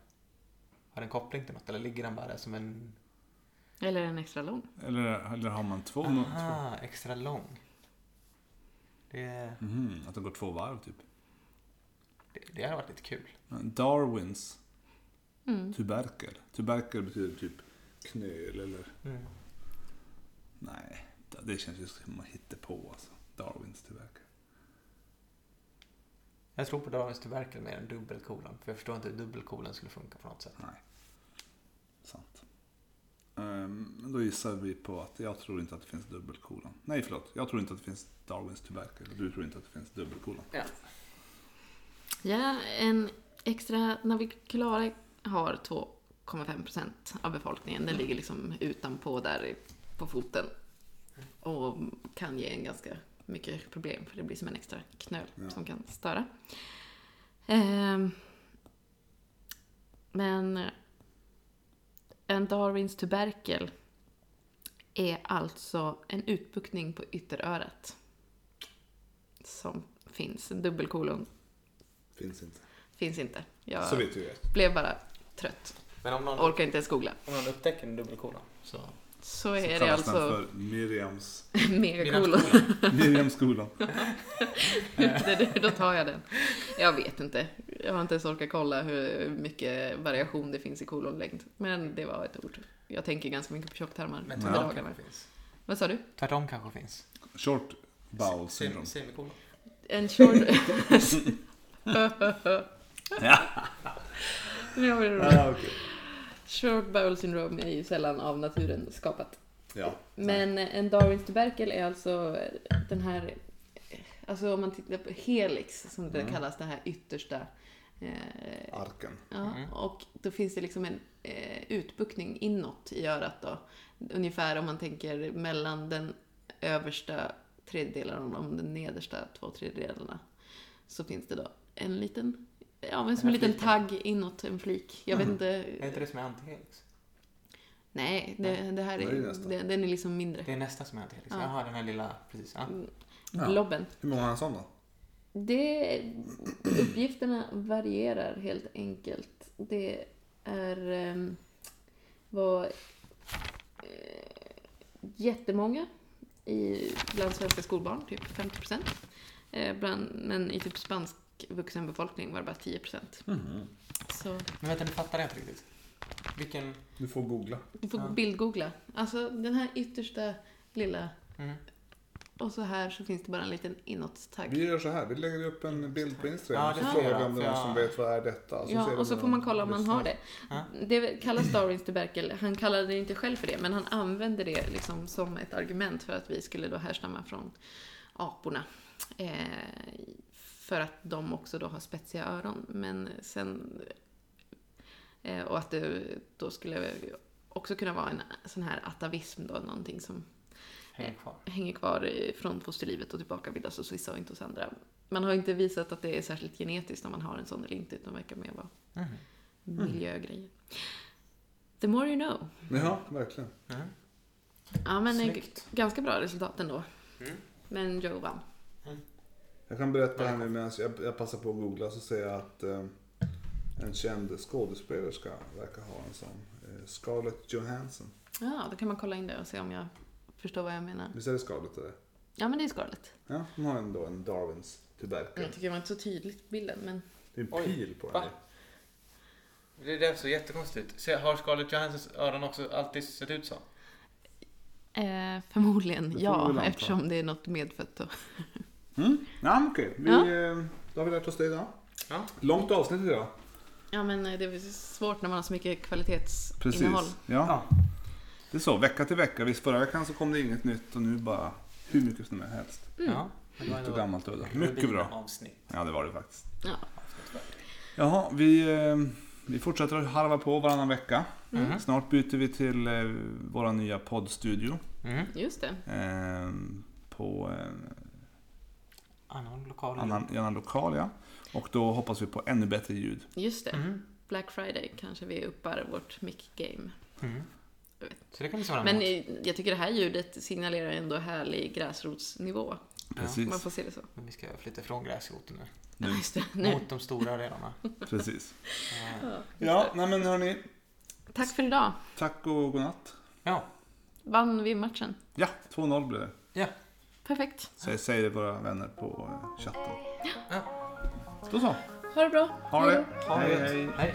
Har den koppling till något? Eller ligger den bara där som en... Eller en extra lång. Eller, eller har man två? två? Aha, extra lång. Det, Mhm, att det går två varv typ. det, det hade varit lite kul. Darwins Mm. tuberkel. Tuberkel betyder typ knöl eller... Mm. Nej, det känns ju som man hittar på alltså. Darwins tuberkel. Jag tror på Darwins tuberkel mer än dubbelkolon. För jag förstår inte hur dubbelkolon skulle funka på något sätt. Nej. Ehm, Men då gissar vi på att jag tror inte att det finns dubbelkolon. Nej, förlåt. Jag tror inte att det finns Darwins tuberkel. Du tror inte att det finns dubbelkolon. Ja. Ja, en extra naviculare har 2,5% av befolkningen. Den ligger liksom utanpå där på foten. Och kan ge en ganska mycket problem för det blir som en extra knöl Ja. som kan störa. Ehm, men en Darwins tuberkel är alltså en utbuktning på ytterörat. Som finns. En dubbelkolon Finns inte. finns inte. Jag Så vitt vi vet. blev bara trött. Men om någon, Orkar inte ens googla. om någon upptäcker en dubbelkolon så... Så Så är det alltså för Miriams... [laughs] [laughs] Det- det- Då tar jag den. Jag vet inte. Jag har inte ens orkat kolla hur mycket variation det finns i kolonlängd. Men det var ett ord. Jag tänker ganska mycket på tjocktarmar Men tvärtom kanske finns. Vad sa du? Tvärtom kanske finns. Short bowel syndrome. Sem- Semikolon. En short... [laughs] Ja. Nu det roligt. Short bowel syndrome är ju sällan av naturen skapat. Ja. Men en Darwins tuberkel är alltså den här, alltså om man tittar på helix som det Mm. kallas, det här yttersta. Eh, Arken. ja, Mm. och då finns det liksom en eh, utbuktning inåt i örat då. Ungefär om man tänker mellan den översta tredjedelen och de nedersta två tredjedelarna. Så finns det då en liten, ja men som en liten här tagg inåt, en flik. Jag vet Mm. inte. Är inte det som är antihelix? Nej, det, det här Vad är är, nästa? den, den är liksom mindre. Det är nästa som är antihelix. Ja. Jaha, den här lilla... Precis. Ja. Ja. Blobben. Hur många har en sån då? Det, uppgifterna varierar helt enkelt. Det är um, var eh, jättemånga i, bland svenska skolbarn, typ 50 procent. Eh, bland, men i typ spansk vuxenbefolkning var det bara 10 procent. Så Men vänta, nu fattar jag inte riktigt. Vilken... Du får googla. du får Ja. bildgoogla. Alltså den här yttersta lilla Mm. och så här så finns det bara en liten inåttagg. Vi gör så här, vi lägger upp en bild på Instagram. Ja, så frågar vi om det är någon som vet vad är detta. Ja, ser vi och så får man kolla om man har det. Ja. Det kallas Darwins tuberkel. Han kallade det inte själv för det, men han använde det liksom som ett argument för att vi skulle då härstamma från aporna. Eh, för att de också då har spetsiga öron. Men sen... Eh, och att det då skulle också kunna vara en sån här atavism då, någonting som Hänger kvar. hänger kvar från fosterlivet och tillbaka bildas hos vissa och inte hos andra. Man har inte visat att det är särskilt genetiskt om man har en sån eller inte, utan verkar mer vara Mm. miljögrejer. The more you know. Ja, verkligen. Mm. Ja, men eh, Snyggt. ganska bra resultat ändå. Mm. Men Joe vann. Jag kan berätta här nu medan jag, jag passar på att googla så ser jag att eh, en känd skådespelerska verkar ha en sån. Eh, Scarlett Johansson. Ja, då kan man kolla in det och se om jag förstår vad jag menar. Visst är det Scarlett eller? Ja, men det är Scarlett. Ja, hon har ändå en Darwins tuberkel. Jag tycker det var inte så tydligt bilden, men Det är en Oj, pil på va? den. Det där så jättekonstigt ut. Se, Har Scarlett Johanssons öron också alltid sett ut så? eh, förmodligen Det får vi ja, anta. eftersom det är något medfött. Då. Mm. Ja, okej. Vi, Ja. eh, Då har vi lärt oss det idag. Ja. Långt avsnitt idag. Ja, men eh, det är svårt när man har så mycket Precis. kvalitetsinnehåll. Ja. Ja. Det är så, vecka till vecka. Visst, förra veckan så kom det inget nytt och nu bara hur mycket som helst. Mm. Ja. men det var Nytt ändå och gammalt och udda. Mycket bra. Avsnitt. Ja, det var det faktiskt. Ja. Jaha, vi, eh, vi fortsätter att harva på varannan vecka. Mhm. Snart byter vi till eh, vår nya poddstudio. Mhm. Just det. Eh, på eh, Annan lokal. annan, i annan lokal, ja. Och då hoppas vi på ännu bättre ljud. Just det. Mhm. Black Friday kanske vi uppar vårt mic-game. Vet. Så det kan vi se Men eh, jag tycker det här ljudet signalerar ändå härlig gräsrotsnivå. Precis. Man får se det så. Men vi ska flytta ifrån gräsroten nu. Nu. Ja, just det. Nu. Mot de stora arenorna. Precis. Eh, Ja, nej men hörni. Tack för idag. Tack och godnatt. Ja. Vann vi matchen? Ja, 2-0 blev det. Perfekt. Säg, säg det våra vänner på chatten. Ja. Då så. Ha det bra. Ha det. Ha det Hej, hej. Hej.